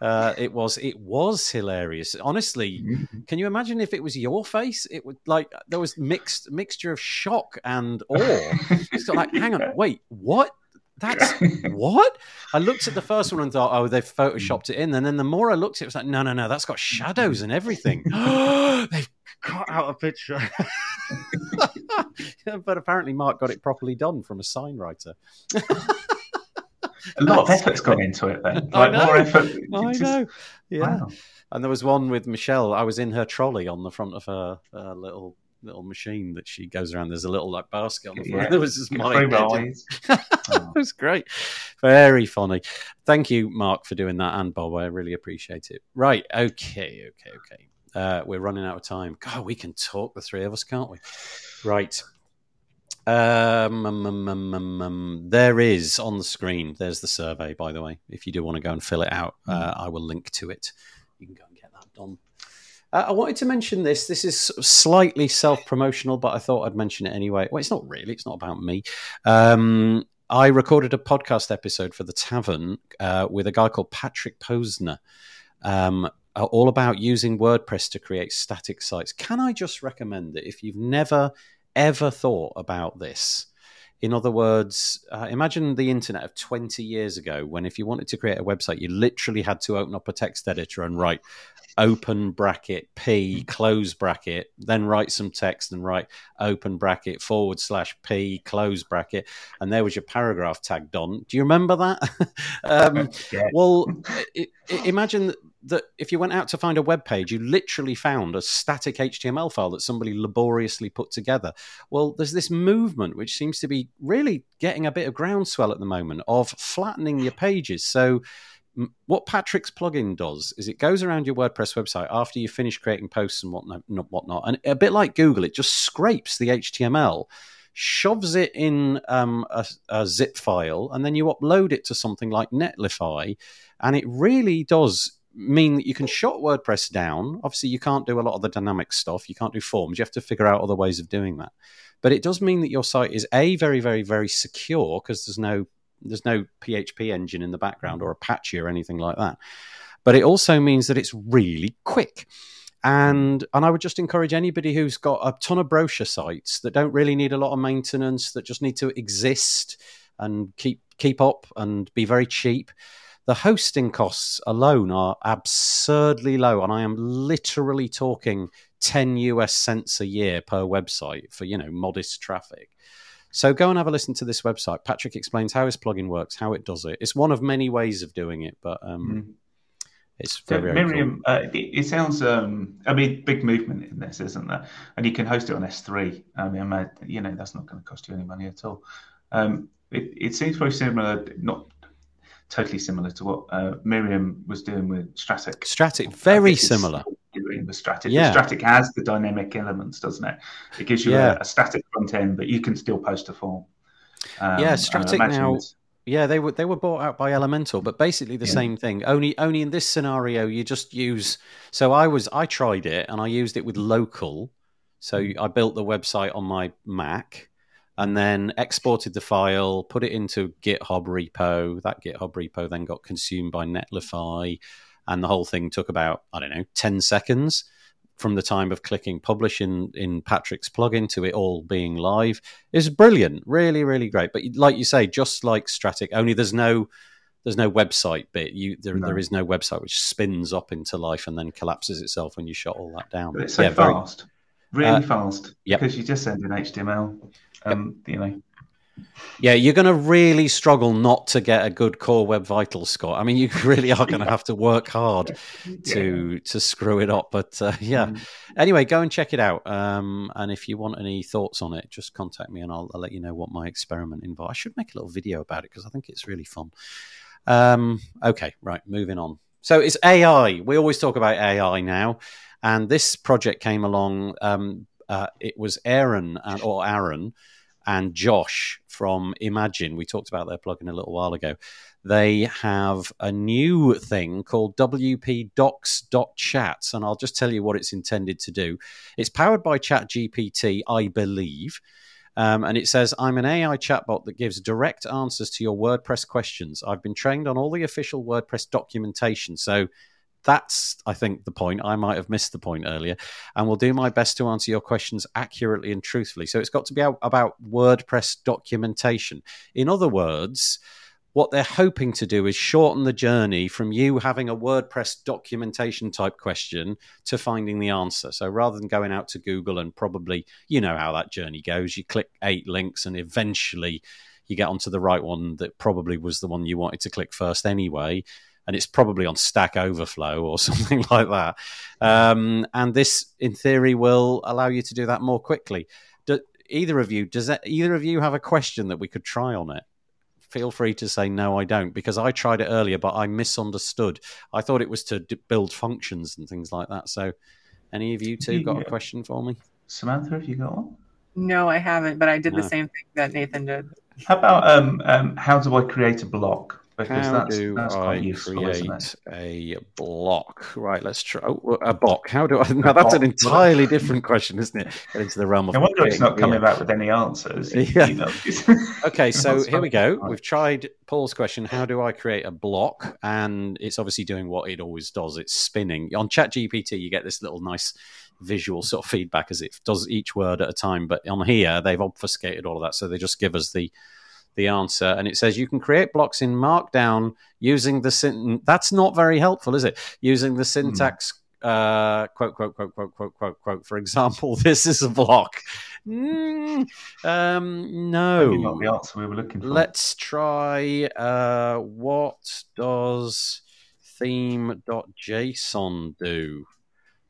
uh, it was. It was hilarious. Honestly, Mhm. can you imagine if it was your face? It would like there was mixed mixture of shock and awe. It's like, hang on, wait, what? That's what? I looked at the first one and thought, oh, they've photoshopped it in. And then the more I looked at it, it was like, no, no, no, that's got shadows and everything. they've cut out a picture. but apparently, Mark got it properly done from a sign writer. A lot of effort's gone into it then. Like more effort. I Just- know. Yeah. Wow. And there was one with Michelle. I was in her trolley on the front of her uh, little little machine that she goes around. There's a little like basket on the floor. Yeah. There was just my head. it Oh. was great. Very funny. Thank you, Mark, for doing that, and Bob. I really appreciate it. Right. Okay. Okay. Okay. Uh, we're running out of time. God, we can talk, the three of us, can't we? Right. Um, um, um, um, um, um, there is on the screen. There's the survey, by the way. If you do want to go and fill it out, uh, I will link to it. You can go and get that done. Uh, I wanted to mention this. This is slightly self promotional, but I thought I'd mention it anyway. Well, it's not really, it's not about me. Um, I recorded a podcast episode for the tavern uh, with a guy called Patrick Posner, um, uh, all about using WordPress to create static sites. Can I just recommend that if you've never ever thought about this? In other words, uh, imagine the internet of 20 years ago when if you wanted to create a website, you literally had to open up a text editor and write open bracket P close bracket, then write some text and write open bracket forward slash P close bracket, and there was your paragraph tagged on. Do you remember that? um, Yeah. well, i i imagine that, if you went out to find a web page, you literally found a static HTML file that somebody laboriously put together. Well, there's this movement which seems to be really getting a bit of groundswell at the moment of flattening your pages. So, what Patrick's plugin does is it goes around your WordPress website after you finish creating posts and whatnot, whatnot, and a bit like Google, it just scrapes the HTML, shoves it in um, a, a zip file, and then you upload it to something like Netlify, and it really does mean that you can shut WordPress down. Obviously, you can't do a lot of the dynamic stuff. You can't do forms. You have to figure out other ways of doing that. But it does mean that your site is a very, very, very secure because there's no there's no PHP engine in the background or Apache or anything like that. But it also means that it's really quick. And and I would just encourage anybody who's got a ton of brochure sites that don't really need a lot of maintenance, that just need to exist and keep keep up and be very cheap. The hosting costs alone are absurdly low, and I am literally talking 10 US cents a year per website for, you know, modest traffic. So go and have a listen to this website. Patrick explains how his plugin works, how it does it. It's one of many ways of doing it, but um, mm. it's very, so, very Miriam, cool. uh, it, it, sounds, um, I mean, big movement in this, isn't there? And you can host it on S3. I mean, you know, that's not going to cost you any money at all. Um, it, it seems very similar, not totally similar to what uh, Miriam was doing with Strattic. Strattic, very similar. Doing with Strattic. Yeah. Strattic has the dynamic elements, doesn't it? It gives you yeah. a, a, static front end, but you can still post a form. Um, yeah, Strattic now. Yeah, they were they were bought out by Elementor, but basically the yeah. same thing. Only only in this scenario, you just use. So I was I tried it and I used it with local. So hmm. I built the website on my Mac and then exported the file, put it into GitHub repo. That GitHub repo then got consumed by Netlify, and the whole thing took about I don't know ten seconds from the time of clicking publish in, in Patrick's plugin to it all being live. It's brilliant, really, really great. But like you say, just like Strattic, only there's no there's no website bit. You there, no. there is no website which spins up into life and then collapses itself when you shut all that down. But it's so yeah, fast, very, really uh, fast. Yeah, because you just send in HTML um, you know. Yeah, you're going to really struggle not to get a good core web vital score. I mean, you really are going to have to work hard to yeah. to screw it up. But uh, yeah, mm. anyway, go and check it out. Um, and if you want any thoughts on it, just contact me and I'll, I'll let you know what my experiment involves. I should make a little video about it because I think it's really fun. Um, okay, right, moving on. So it's AI. We always talk about AI now, and this project came along. Um, uh, it was Aaron and, or Aaron and Josh from Imagine. We talked about their plugin a little while ago. They have a new thing called WP and I'll just tell you what it's intended to do. It's powered by ChatGPT, I believe. Um, and it says, I'm an AI chatbot that gives direct answers to your WordPress questions. I've been trained on all the official WordPress documentation. So that's, I think, the point. I might have missed the point earlier, and we'll do my best to answer your questions accurately and truthfully. So it's got to be about WordPress documentation. In other words, what they're hoping to do is shorten the journey from you having a WordPress documentation type question to finding the answer. So rather than going out to Google and probably, you know how that journey goes, you click eight links and eventually you get onto the right one that probably was the one you wanted to click first anyway and it's probably on Stack Overflow or something like that. Um, and this, in theory, will allow you to do that more quickly. Do, either of you, does that, either of you have a question that we could try on it? Feel free to say no, I don't, because I tried it earlier, but I misunderstood. I thought it was to d- build functions and things like that. So, any of you two got a question for me? Samantha, have you got one? No, I haven't, but I did no. the same thing that Nathan did. How about um, um, how do I create a block? Because How that's, do that's I useful, create a block? Right, let's try oh, a block. How do I? Now that's an entirely different question, isn't it? Get into the realm of. I wonder if it's not coming yeah. back with any answers. Yeah. okay, so here we go. We've tried Paul's question. How do I create a block? And it's obviously doing what it always does. It's spinning on ChatGPT. You get this little nice visual sort of feedback as it does each word at a time. But on here, they've obfuscated all of that, so they just give us the the answer. And it says you can create blocks in markdown using the syn- that's not very helpful is it? Using the syntax mm. uh, quote quote quote quote quote quote quote for example this is a block. Mm, um, no. Not the answer we were looking for. Let's try uh, what does theme.json do?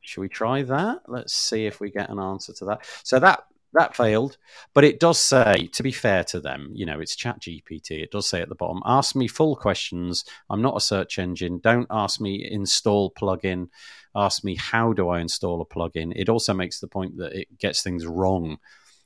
Should we try that? Let's see if we get an answer to that. So that that failed. But it does say, to be fair to them, you know, it's Chat GPT. It does say at the bottom, ask me full questions. I'm not a search engine. Don't ask me install plugin. Ask me how do I install a plugin. It also makes the point that it gets things wrong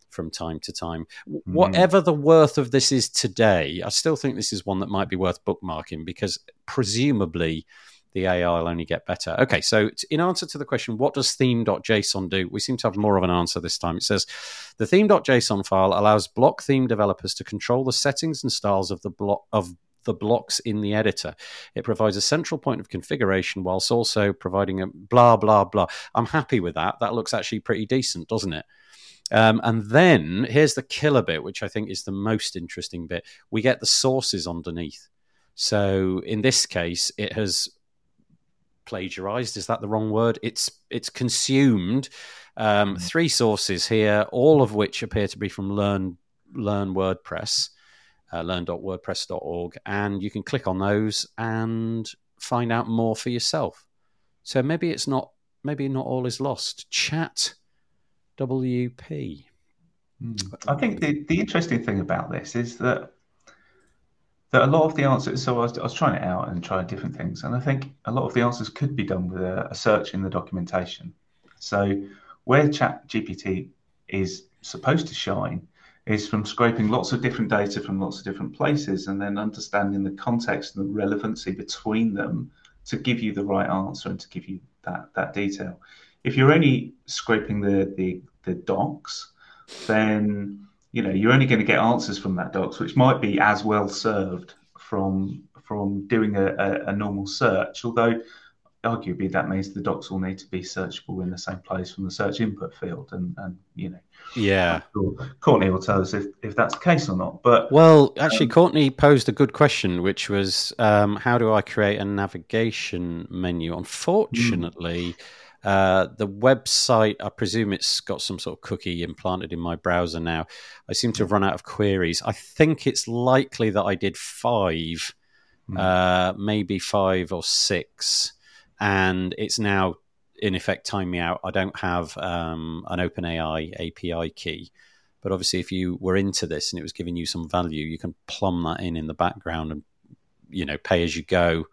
from time to time. Mm. Whatever the worth of this is today, I still think this is one that might be worth bookmarking because presumably the AI will only get better. Okay, so in answer to the question, what does theme.json do? We seem to have more of an answer this time. It says the theme.json file allows block theme developers to control the settings and styles of the block of the blocks in the editor. It provides a central point of configuration whilst also providing a blah blah blah. I'm happy with that. That looks actually pretty decent, doesn't it? Um, and then here's the killer bit, which I think is the most interesting bit. We get the sources underneath. So in this case, it has plagiarized. Is that the wrong word? It's it's consumed um, mm. three sources here, all of which appear to be from Learn Learn WordPress, uh, learn.wordpress.org, and you can click on those and find out more for yourself. So maybe it's not maybe not all is lost. Chat WP. Mm. I think the, the interesting thing about this is that that a lot of the answers. So I was, I was trying it out and trying different things, and I think a lot of the answers could be done with a, a search in the documentation. So where Chat GPT is supposed to shine is from scraping lots of different data from lots of different places and then understanding the context and the relevancy between them to give you the right answer and to give you that that detail. If you're only scraping the the, the docs, then you know you're only going to get answers from that docs, which might be as well served from from doing a, a, a normal search. Although arguably that means the docs will need to be searchable in the same place from the search input field and and you know yeah courtney will tell us if, if that's the case or not but well actually um, courtney posed a good question which was um, how do i create a navigation menu unfortunately mm. Uh, the website, I presume it's got some sort of cookie implanted in my browser now. I seem to have run out of queries. I think it's likely that I did five, mm. uh, maybe five or six and it's now in effect time me out. I don't have um, an OpenAI API key, but obviously, if you were into this and it was giving you some value, you can plumb that in in the background and you know pay as you go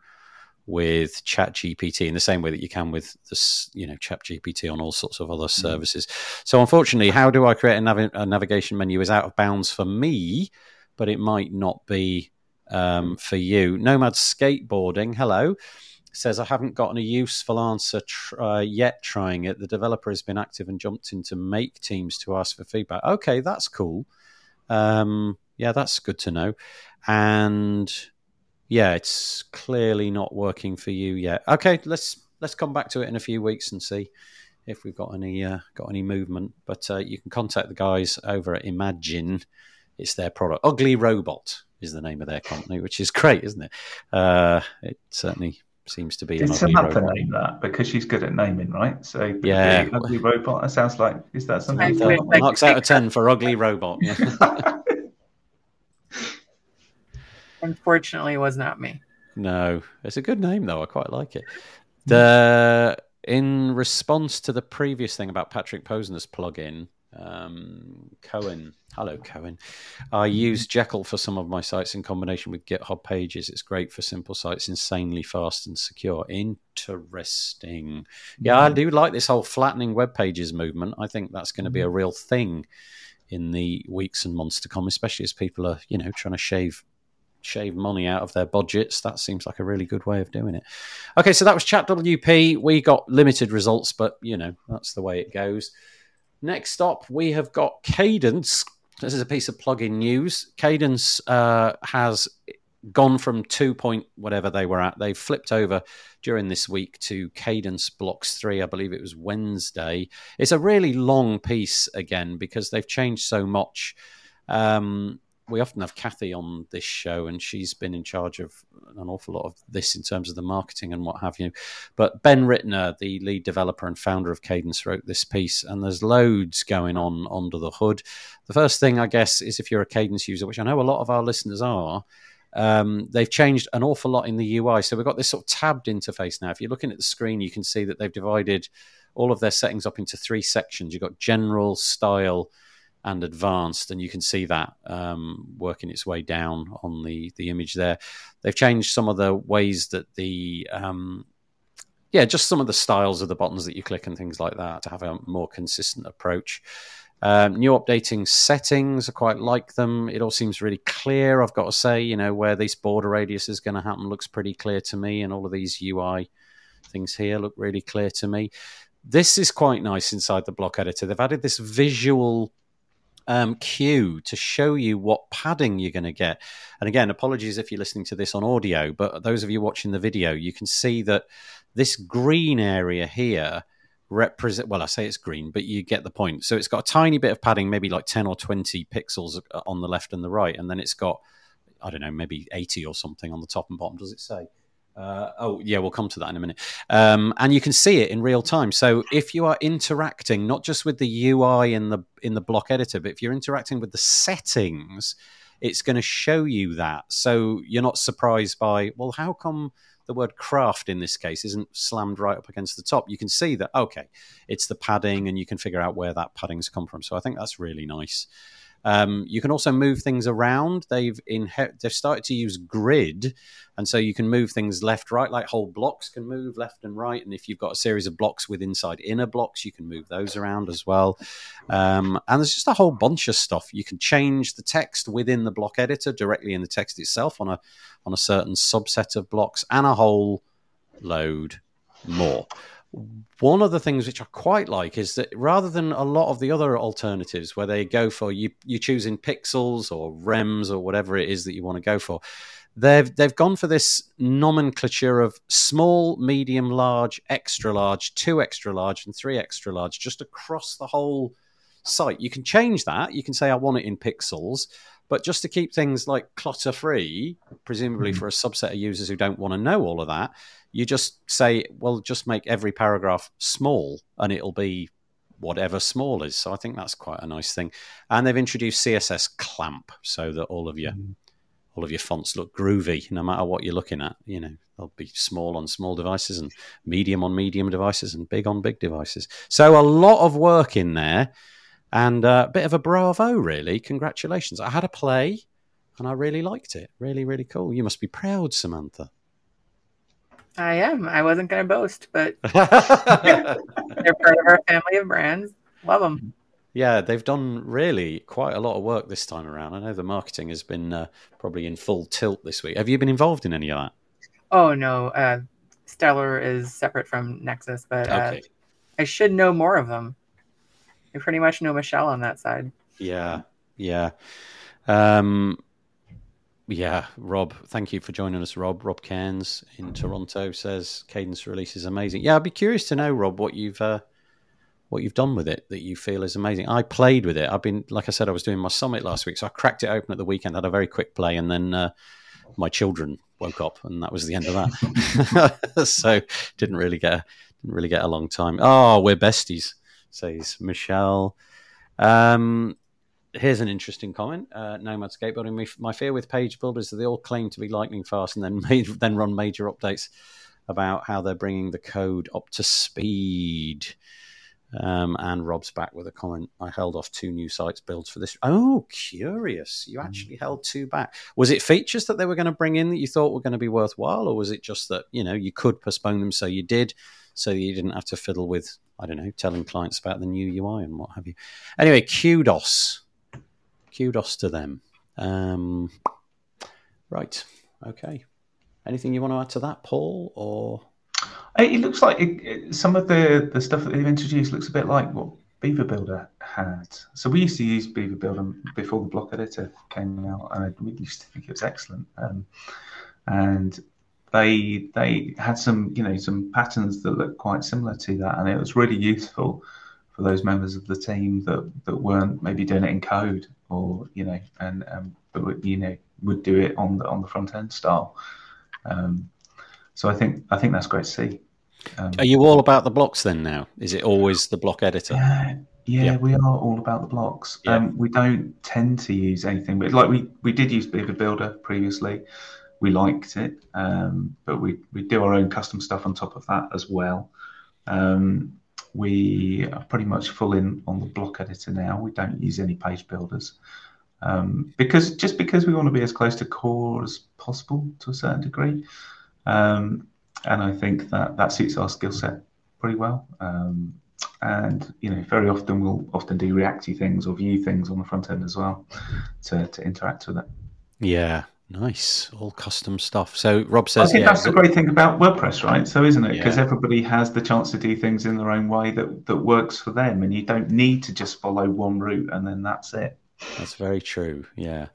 with Chat GPT in the same way that you can with this, you know, Chat GPT on all sorts of other mm. services. So, unfortunately, how do I create a, nav- a, navigation menu is out of bounds for me, but it might not be um, for you. Nomad skateboarding, hello says, I haven't gotten a useful answer tr- uh, yet trying it. The developer has been active and jumped into make teams to ask for feedback. Okay, that's cool. Um, yeah, that's good to know. And yeah, it's clearly not working for you yet. Okay, let's let's come back to it in a few weeks and see if we've got any uh, got any movement. But uh, you can contact the guys over at Imagine. It's their product. Ugly Robot is the name of their company, which is great, isn't it? Uh, it certainly seems to be. Did Samantha robot. name that because she's good at naming, right? So yeah, ugly robot. That sounds like is that something? Marks out of ten for ugly robot. Yeah. Unfortunately, it was not me. No, it's a good name though. I quite like it. The in response to the previous thing about Patrick Posner's plugin, um, Cohen. Hello, Cohen. I mm-hmm. use Jekyll for some of my sites in combination with GitHub Pages. It's great for simple sites, insanely fast and secure. Interesting. Yeah, I mm-hmm. do like this whole flattening web pages movement. I think that's going to be a mm-hmm. real thing in the weeks and months to come, especially as people are, you know, trying to shave shave money out of their budgets. That seems like a really good way of doing it. Okay, so that was Chat WP. We got limited results, but you know that's the way it goes. Next up, we have got Kadence. This is a piece of plugin news. Kadence uh, has gone from two point whatever they were at. They flipped over during this week to Kadence Blocks 3. I believe it was Wednesday. It's a really long piece again because they've changed so much. Um, we often have Kathy on this show, and she's been in charge of an awful lot of this in terms of the marketing and what have you. But Ben Ritner, the lead developer and founder of Kadence, wrote this piece, and there's loads going on under the hood. The first thing, I guess, is if you're a Kadence user, which I know a lot of our listeners are. Um, they've changed an awful lot in the UI. So we've got this sort of tabbed interface now. If you're looking at the screen, you can see that they've divided all of their settings up into three sections. You've got general, style, and advanced, and you can see that um, working its way down on the the image there. They've changed some of the ways that the um, yeah, just some of the styles of the buttons that you click and things like that to have a more consistent approach. Um, new updating settings, I quite like them. It all seems really clear. I've got to say, you know, where this border radius is going to happen looks pretty clear to me, and all of these UI things here look really clear to me. This is quite nice inside the block editor. They've added this visual um, cue to show you what padding you're going to get. And again, apologies if you're listening to this on audio, but those of you watching the video, you can see that this green area here represent well i say it's green but you get the point so it's got a tiny bit of padding maybe like 10 or 20 pixels uh, on the left and the right and then it's got i don't know maybe 80 or something on the top and bottom does it say Uh, oh yeah, we'll come to that in a minute. Um, and you can see it in real time. So if you are interacting not just with the UI in the in the block editor, but if you're interacting with the settings, it's going to show you that. So you're not surprised by well, how come the word craft in this case isn't slammed right up against the top? You can see that okay, it's the padding, and you can figure out where that padding's come from. So I think that's really nice. Um, you can also move things around. They've inher- they've started to use grid, and so you can move things left, right, like whole blocks can move left and right. And if you've got a series of blocks with inside inner blocks, you can move those around as well. Um, and there's just a whole bunch of stuff. You can change the text within the block editor directly in the text itself on a on a certain subset of blocks, and a whole load more one of the things which I quite like is that rather than a lot of the other alternatives where they go for you, you choosing pixels or rems or whatever it is that you want to go for, they've they've gone for this nomenclature of small, medium, large, extra large, two extra large, and three extra large, just across the whole site. You can change that. You can say I want it in pixels, but just to keep things like clutter free, presumably mm-hmm. for a subset of users who don't want to know all of that, you just say, well, just make every paragraph small and it'll be whatever small is. So I think that's quite a nice thing. And they've introduced CSS clamp so that all of your mm. all of your fonts look groovy, no matter what you're looking at. You know, they'll be small on small devices and medium on medium devices and big on big devices. So a lot of work in there and a bit of a bravo, really. Congratulations. I had a play and I really liked it. Really, really cool. You must be proud, Samantha. I am. I wasn't going to boast, but they're part of our family of brands. Love them. Yeah, they've done really quite a lot of work this time around. I know the marketing has been uh, probably in full tilt this week. Have you been involved in any of that? Oh no, uh, Stellar is separate from Nexcess, but uh, okay. I should know more of them. Pretty much know Michelle on that side. Yeah, yeah. Um, yeah, Rob, thank you for joining us, Rob. Rob Cairns in Toronto says Kadence release is amazing. Yeah, I'd be curious to know, Rob, what you've uh, what you've done with it that you feel is amazing. I played with it. I've been, like I said, I was doing my summit last week, so I cracked it open at the weekend, had a very quick play, and then uh, my children woke up, and that was the end of that. so didn't really get didn't really get a long time. Oh, we're besties, says Michelle. Um, here's an interesting comment. Uh, Nomad skateboarding. My fear with page builders is that they all claim to be lightning fast and then made, then run major updates about how they're bringing the code up to speed. Um, and Rob's back with a comment. I held off two new sites builds for this. Oh, curious. You actually mm. held two back. Was it features that they were going to bring in that you thought were going to be worthwhile, or was it just that you know you could postpone them so you did, so you didn't have to fiddle with I don't know telling clients about the new UI and what have you? Anyway, kudos kudos to them. Um, right. Okay. Anything you want to add to that, Paul? Or it looks like it, it, some of the the stuff that they've introduced looks a bit like what Beaver Builder had. So we used to use Beaver Builder before the block editor came out, and we used to think it was excellent. Um, and they they had some you know some patterns that looked quite similar to that, and it was really useful for those members of the team that that weren't maybe doing it in code or you know, and um, but would, you know would do it on the on the front end style. Um, so I think I think that's great to see. Um, are you all about the blocks then now? Is it always the block editor? Yeah, yeah, yeah. we are all about the blocks. Yeah. Um, we don't tend to use anything, but like we we did use Beaver Builder previously. We liked it, um, but we we do our own custom stuff on top of that as well. Um, we are pretty much full in on the block editor now. We don't use any page builders um, because just because we want to be as close to core as possible to a certain degree. Um, and I think that that suits our skill set pretty well. Um, and you know, very often we'll often do reacty things or Vue things on the front end as well to, to interact with it. Yeah, Nice, all custom stuff. So Rob says, I think yeah, that's the great thing about WordPress, right? So isn't it? Because yeah. everybody has the chance to do things in their own way that that works for them, and you don't need to just follow one route and then that's it. That's very true. Yeah.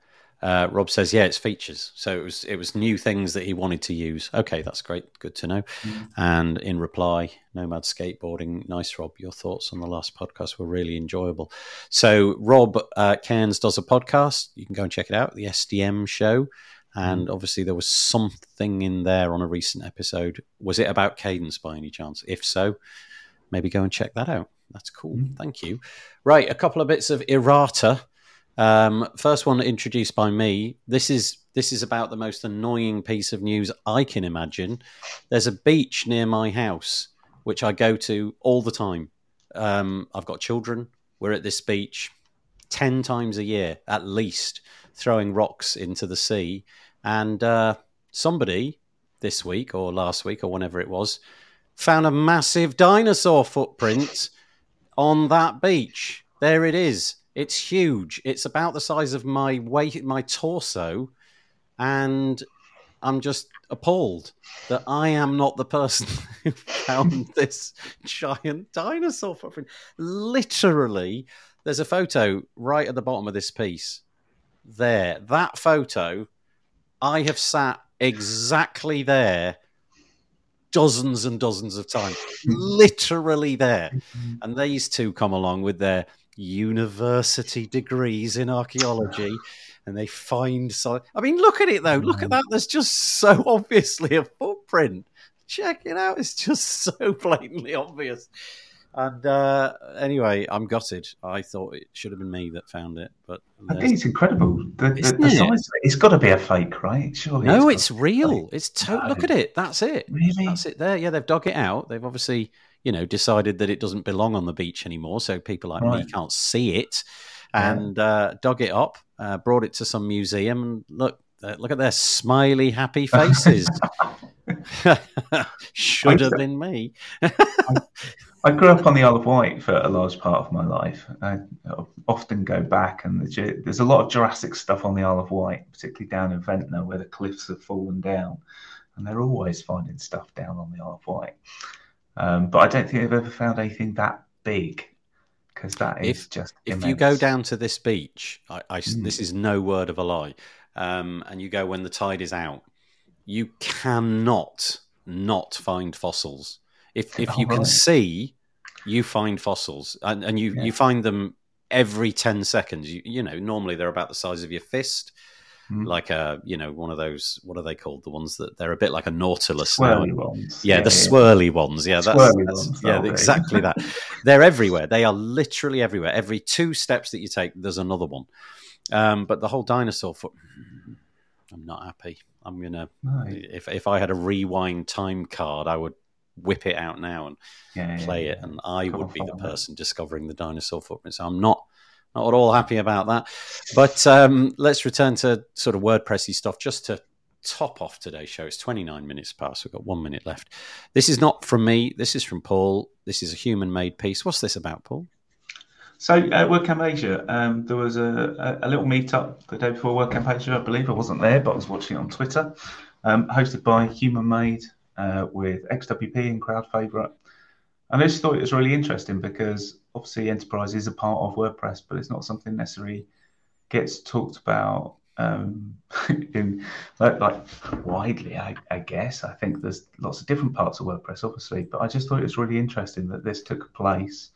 Uh, Rob says, "Yeah, it's features. So it was it was new things that he wanted to use. Okay, that's great. Good to know." Mm-hmm. And in reply, Nomad Skateboarding, nice, Rob. Your thoughts on the last podcast were really enjoyable. So Rob uh, Cairns does a podcast. You can go and check it out. The SDM Show. And obviously, there was something in there on a recent episode. Was it about Kadence by any chance? If so, maybe go and check that out. That's cool. Mm. Thank you. Right, a couple of bits of errata. Um, first one introduced by me. This is this is about the most annoying piece of news I can imagine. There's a beach near my house which I go to all the time. Um, I've got children. We're at this beach ten times a year at least, throwing rocks into the sea. And uh, somebody this week or last week or whenever it was found a massive dinosaur footprint on that beach. There it is. It's huge. It's about the size of my weight, my torso, and I'm just appalled that I am not the person who found this giant dinosaur footprint. Literally, there's a photo right at the bottom of this piece. There, that photo, I have sat exactly there dozens and dozens of times, literally there. And these two come along with their university degrees in archaeology and they find so I mean look at it though. Look at that. There's just so obviously a footprint. Check it out. It's just so blatantly obvious. And uh, anyway I'm gutted. I thought it should have been me that found it but I think it's incredible. The, the, Isn't the it? size it. It's got to be a fake right? Surely no it's it's real. it's to- No. look at it. That's it. Really? That's it. There. Yeah, they've dug it out. They've obviously, you know, decided that it doesn't belong on the beach anymore. So people like me can't see it Yeah. and uh, dug it up, uh, brought it to some museum. And look, uh, look at their smiley, happy faces. Should have been me. I grew up on the Isle of Wight for a large part of my life. I often go back, and the, there's a lot of Jurassic stuff on the Isle of Wight, particularly down in Ventnor, where the cliffs have fallen down, and they're always finding stuff down on the Isle of Wight. Um, but I don't think they've ever found anything that big, because that is If- just If you go down to this beach, I, I- Mm. this is no word of a lie, um, and you go when the tide is out, you cannot not find fossils. If if you Oh, can see, you find fossils, and, and you Yeah. you find them every ten seconds. You, you know, normally they're about the size of your fist, Mm. like a you know one of those. What are they called? The ones that they're a bit like a nautilus. now. ones, Yeah, the swirly ones. Yeah, that's, Swirly that's- ones, yeah, exactly that. They're everywhere. They are literally everywhere. Every two steps that you take, there's another one. Um, but the whole dinosaur foot, I'm not happy. I'm gonna No. if if I had a rewind time card, I would whip it out now and Yeah, yeah, play yeah. it, and I would be the person discovering the dinosaur footprint. So I'm not not at all happy about that. But um, let's return to sort of WordPressy stuff just to top off today's show. It's 29 minutes past. We've got one minute left. This is not from me. This is from Paul. This is a human made piece. What's this about, Paul? So at WordCamp Asia, um, there was a, a, a little meetup the day before WordCamp Asia. I believe I wasn't there, but I was watching it on Twitter, um, hosted by Human Made uh, with XWP and Crowd Favorite. And I just thought it was really interesting because obviously enterprise is a part of WordPress, but it's not something necessarily gets talked about um, in like, like widely. I, I guess I think there's lots of different parts of WordPress, obviously, but I just thought it was really interesting that this took place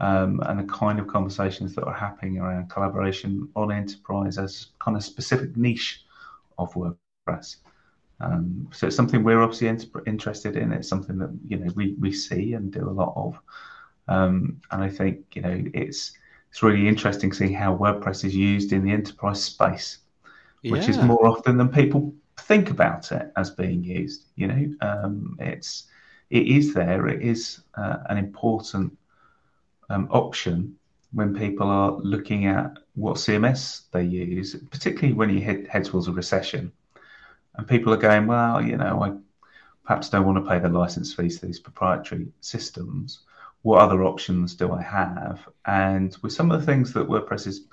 um, and the kind of conversations that are happening around collaboration on enterprise as kind of specific niche of WordPress. Um, so it's something we're obviously interested in. It's something that you know we, we see and do a lot of, um, and I think you know it's it's really interesting seeing how WordPress is used in the enterprise space, which is more often than people think about it as being used. You know, um, it's it is there. It is uh, an important um, option when people are looking at what CMS they use, particularly when you head, head towards a recession, and people are going, well, you know, I perhaps don't want to pay the license fees for these proprietary systems. What other options do I have? And with some of the things that WordPress is,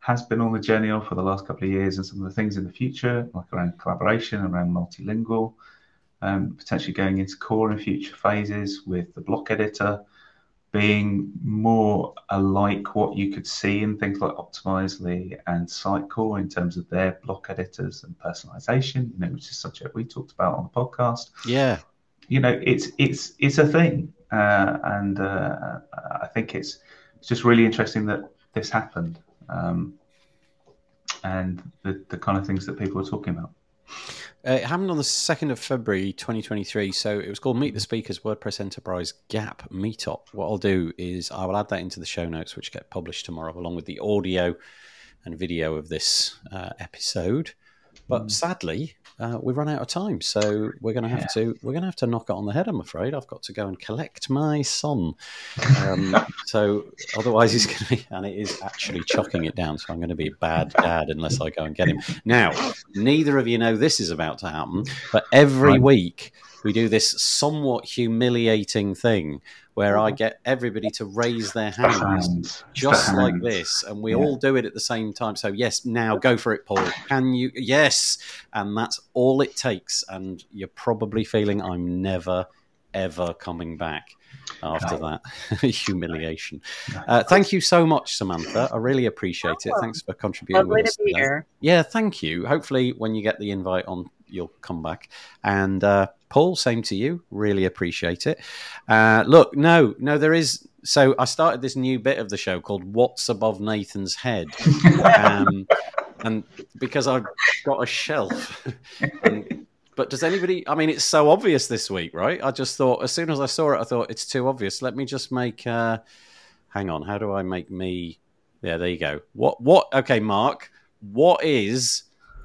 has been on the journey of for the last couple of years, and some of the things in the future, like around collaboration, around multilingual, um, potentially going into core in future phases with the block editor being more alike what you could see in things like Optimizely and Sitecore in terms of their block editors and personalization, you know, which is a we talked about on the podcast. Yeah. You know, it's it's it's a thing, uh, and uh, I think it's it's just really interesting that this happened, um, and the the kind of things that people are talking about. Uh, it happened on the 2nd of February 2023. So it was called Meet the Speakers WordPress Enterprise Gap Meetup. What I'll do is I will add that into the show notes, which get published tomorrow, along with the audio and video of this uh, episode. But mm. sadly, uh, we've run out of time, so we're going to have yeah. to we're going to have to knock it on the head. I'm afraid I've got to go and collect my son. Um, so otherwise, he's going to be, and it is actually chucking it down. So I'm going to be a bad dad unless I go and get him. Now, neither of you know this is about to happen, but every right. week we do this somewhat humiliating thing where I get everybody to raise their hands, hands. just the like hands. this, and we yeah. all do it at the same time. So yes, now go for it, Paul. Can you? Yes, and that's all it takes. And you're probably feeling I'm never ever coming back after no. that humiliation. Uh, thank you so much, Samantha. I really appreciate it. Thanks for contributing. Lovely to be today. here. Yeah, thank you. Hopefully, when you get the invite on, you'll come back. And uh, Paul, same to you. Really appreciate it. Uh, look, no, no, there is. So I started this new bit of the show called "What's Above Nathan's Head," um, and because I've got a shelf. and, but does anybody? I mean, it's so obvious this week, right? I just thought as soon as I saw it, I thought it's too obvious. Let me just make. Uh, hang on, how do I make me? Yeah, there you go. What? What? Okay, Mark. What is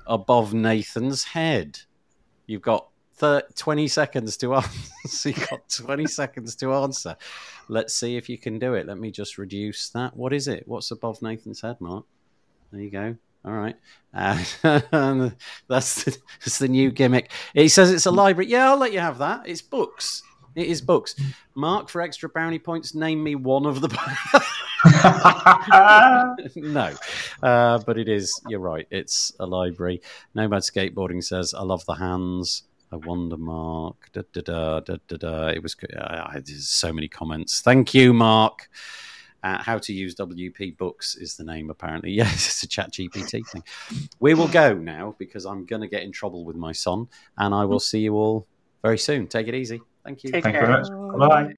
above Nathan's head? You've got 30, 20 seconds to answer. You've got 20 seconds to answer. Let's see if you can do it. Let me just reduce that. What is it? What's above Nathan's head, Mark? There you go. All right. Uh, that's, the, that's the new gimmick. He says it's a library. Yeah, I'll let you have that. It's books. It is books. Mark, for extra brownie points, name me one of the. no, uh, but it is. You're right. It's a library. Nomad Skateboarding says, "I love the hands." I wonder, Mark. Da, da, da, da, da, da. It was uh, there's so many comments. Thank you, Mark. Uh, how to use WP Books is the name, apparently. Yes, it's a Chat GPT thing. We will go now because I'm going to get in trouble with my son, and I will see you all very soon. Take it easy. Thank you. Take Thank care. you very much. Bye.